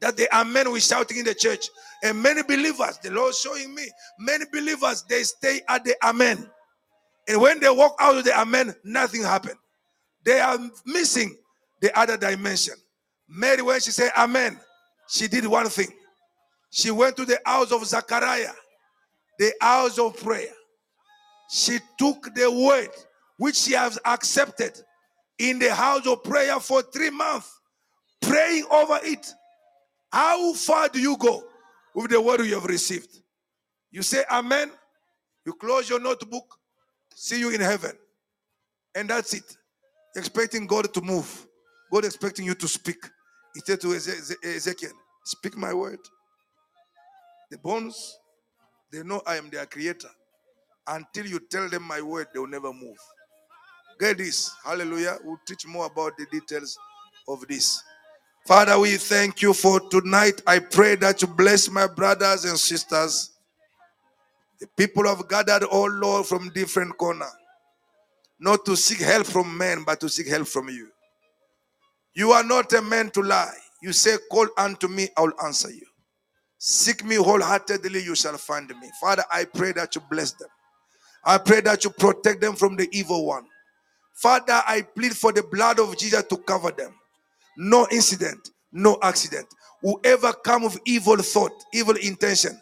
that there the amen we shouting in the church. And many believers, the Lord showing me, many believers, they stay at the amen. And when they walk out of the amen, nothing happened. They are missing the other dimension. Mary, when she said amen, she did one thing. She went to the house of Zachariah, the house of prayer. She took the word which she has accepted in the house of prayer for three months, praying over it. How far do you go with the word you have received? You say amen, you close your notebook, see you in heaven. And that's it. Expecting God to move. God expecting you to speak. He said to Ezekiel, Speak my word. The bones, they know I am their creator. Until you tell them my word, they will never move. Get this. Hallelujah. We'll teach more about the details of this. Father, we thank you for tonight. I pray that you bless my brothers and sisters. The people have gathered, all oh Lord, from different corner. Not to seek help from men, but to seek help from you. You are not a man to lie. You say, Call unto me, I will answer you. Seek me wholeheartedly, you shall find me. Father, I pray that you bless them. I pray that you protect them from the evil one. Father, I plead for the blood of Jesus to cover them. No incident, no accident. Whoever come with evil thought, evil intention,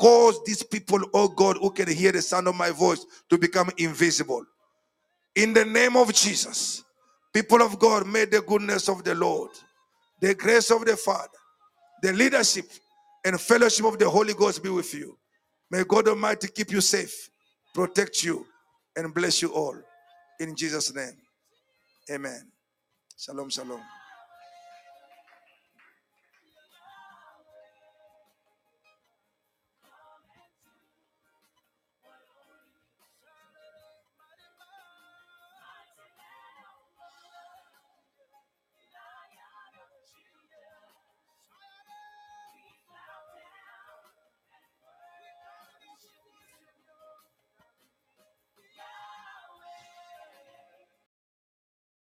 cause these people, oh God, who can hear the sound of my voice to become invisible. In the name of Jesus. People of God, may the goodness of the Lord, the grace of the Father, the leadership and fellowship of the Holy Ghost be with you. May God Almighty keep you safe, protect you, and bless you all. In Jesus' name. Amen. Shalom, shalom.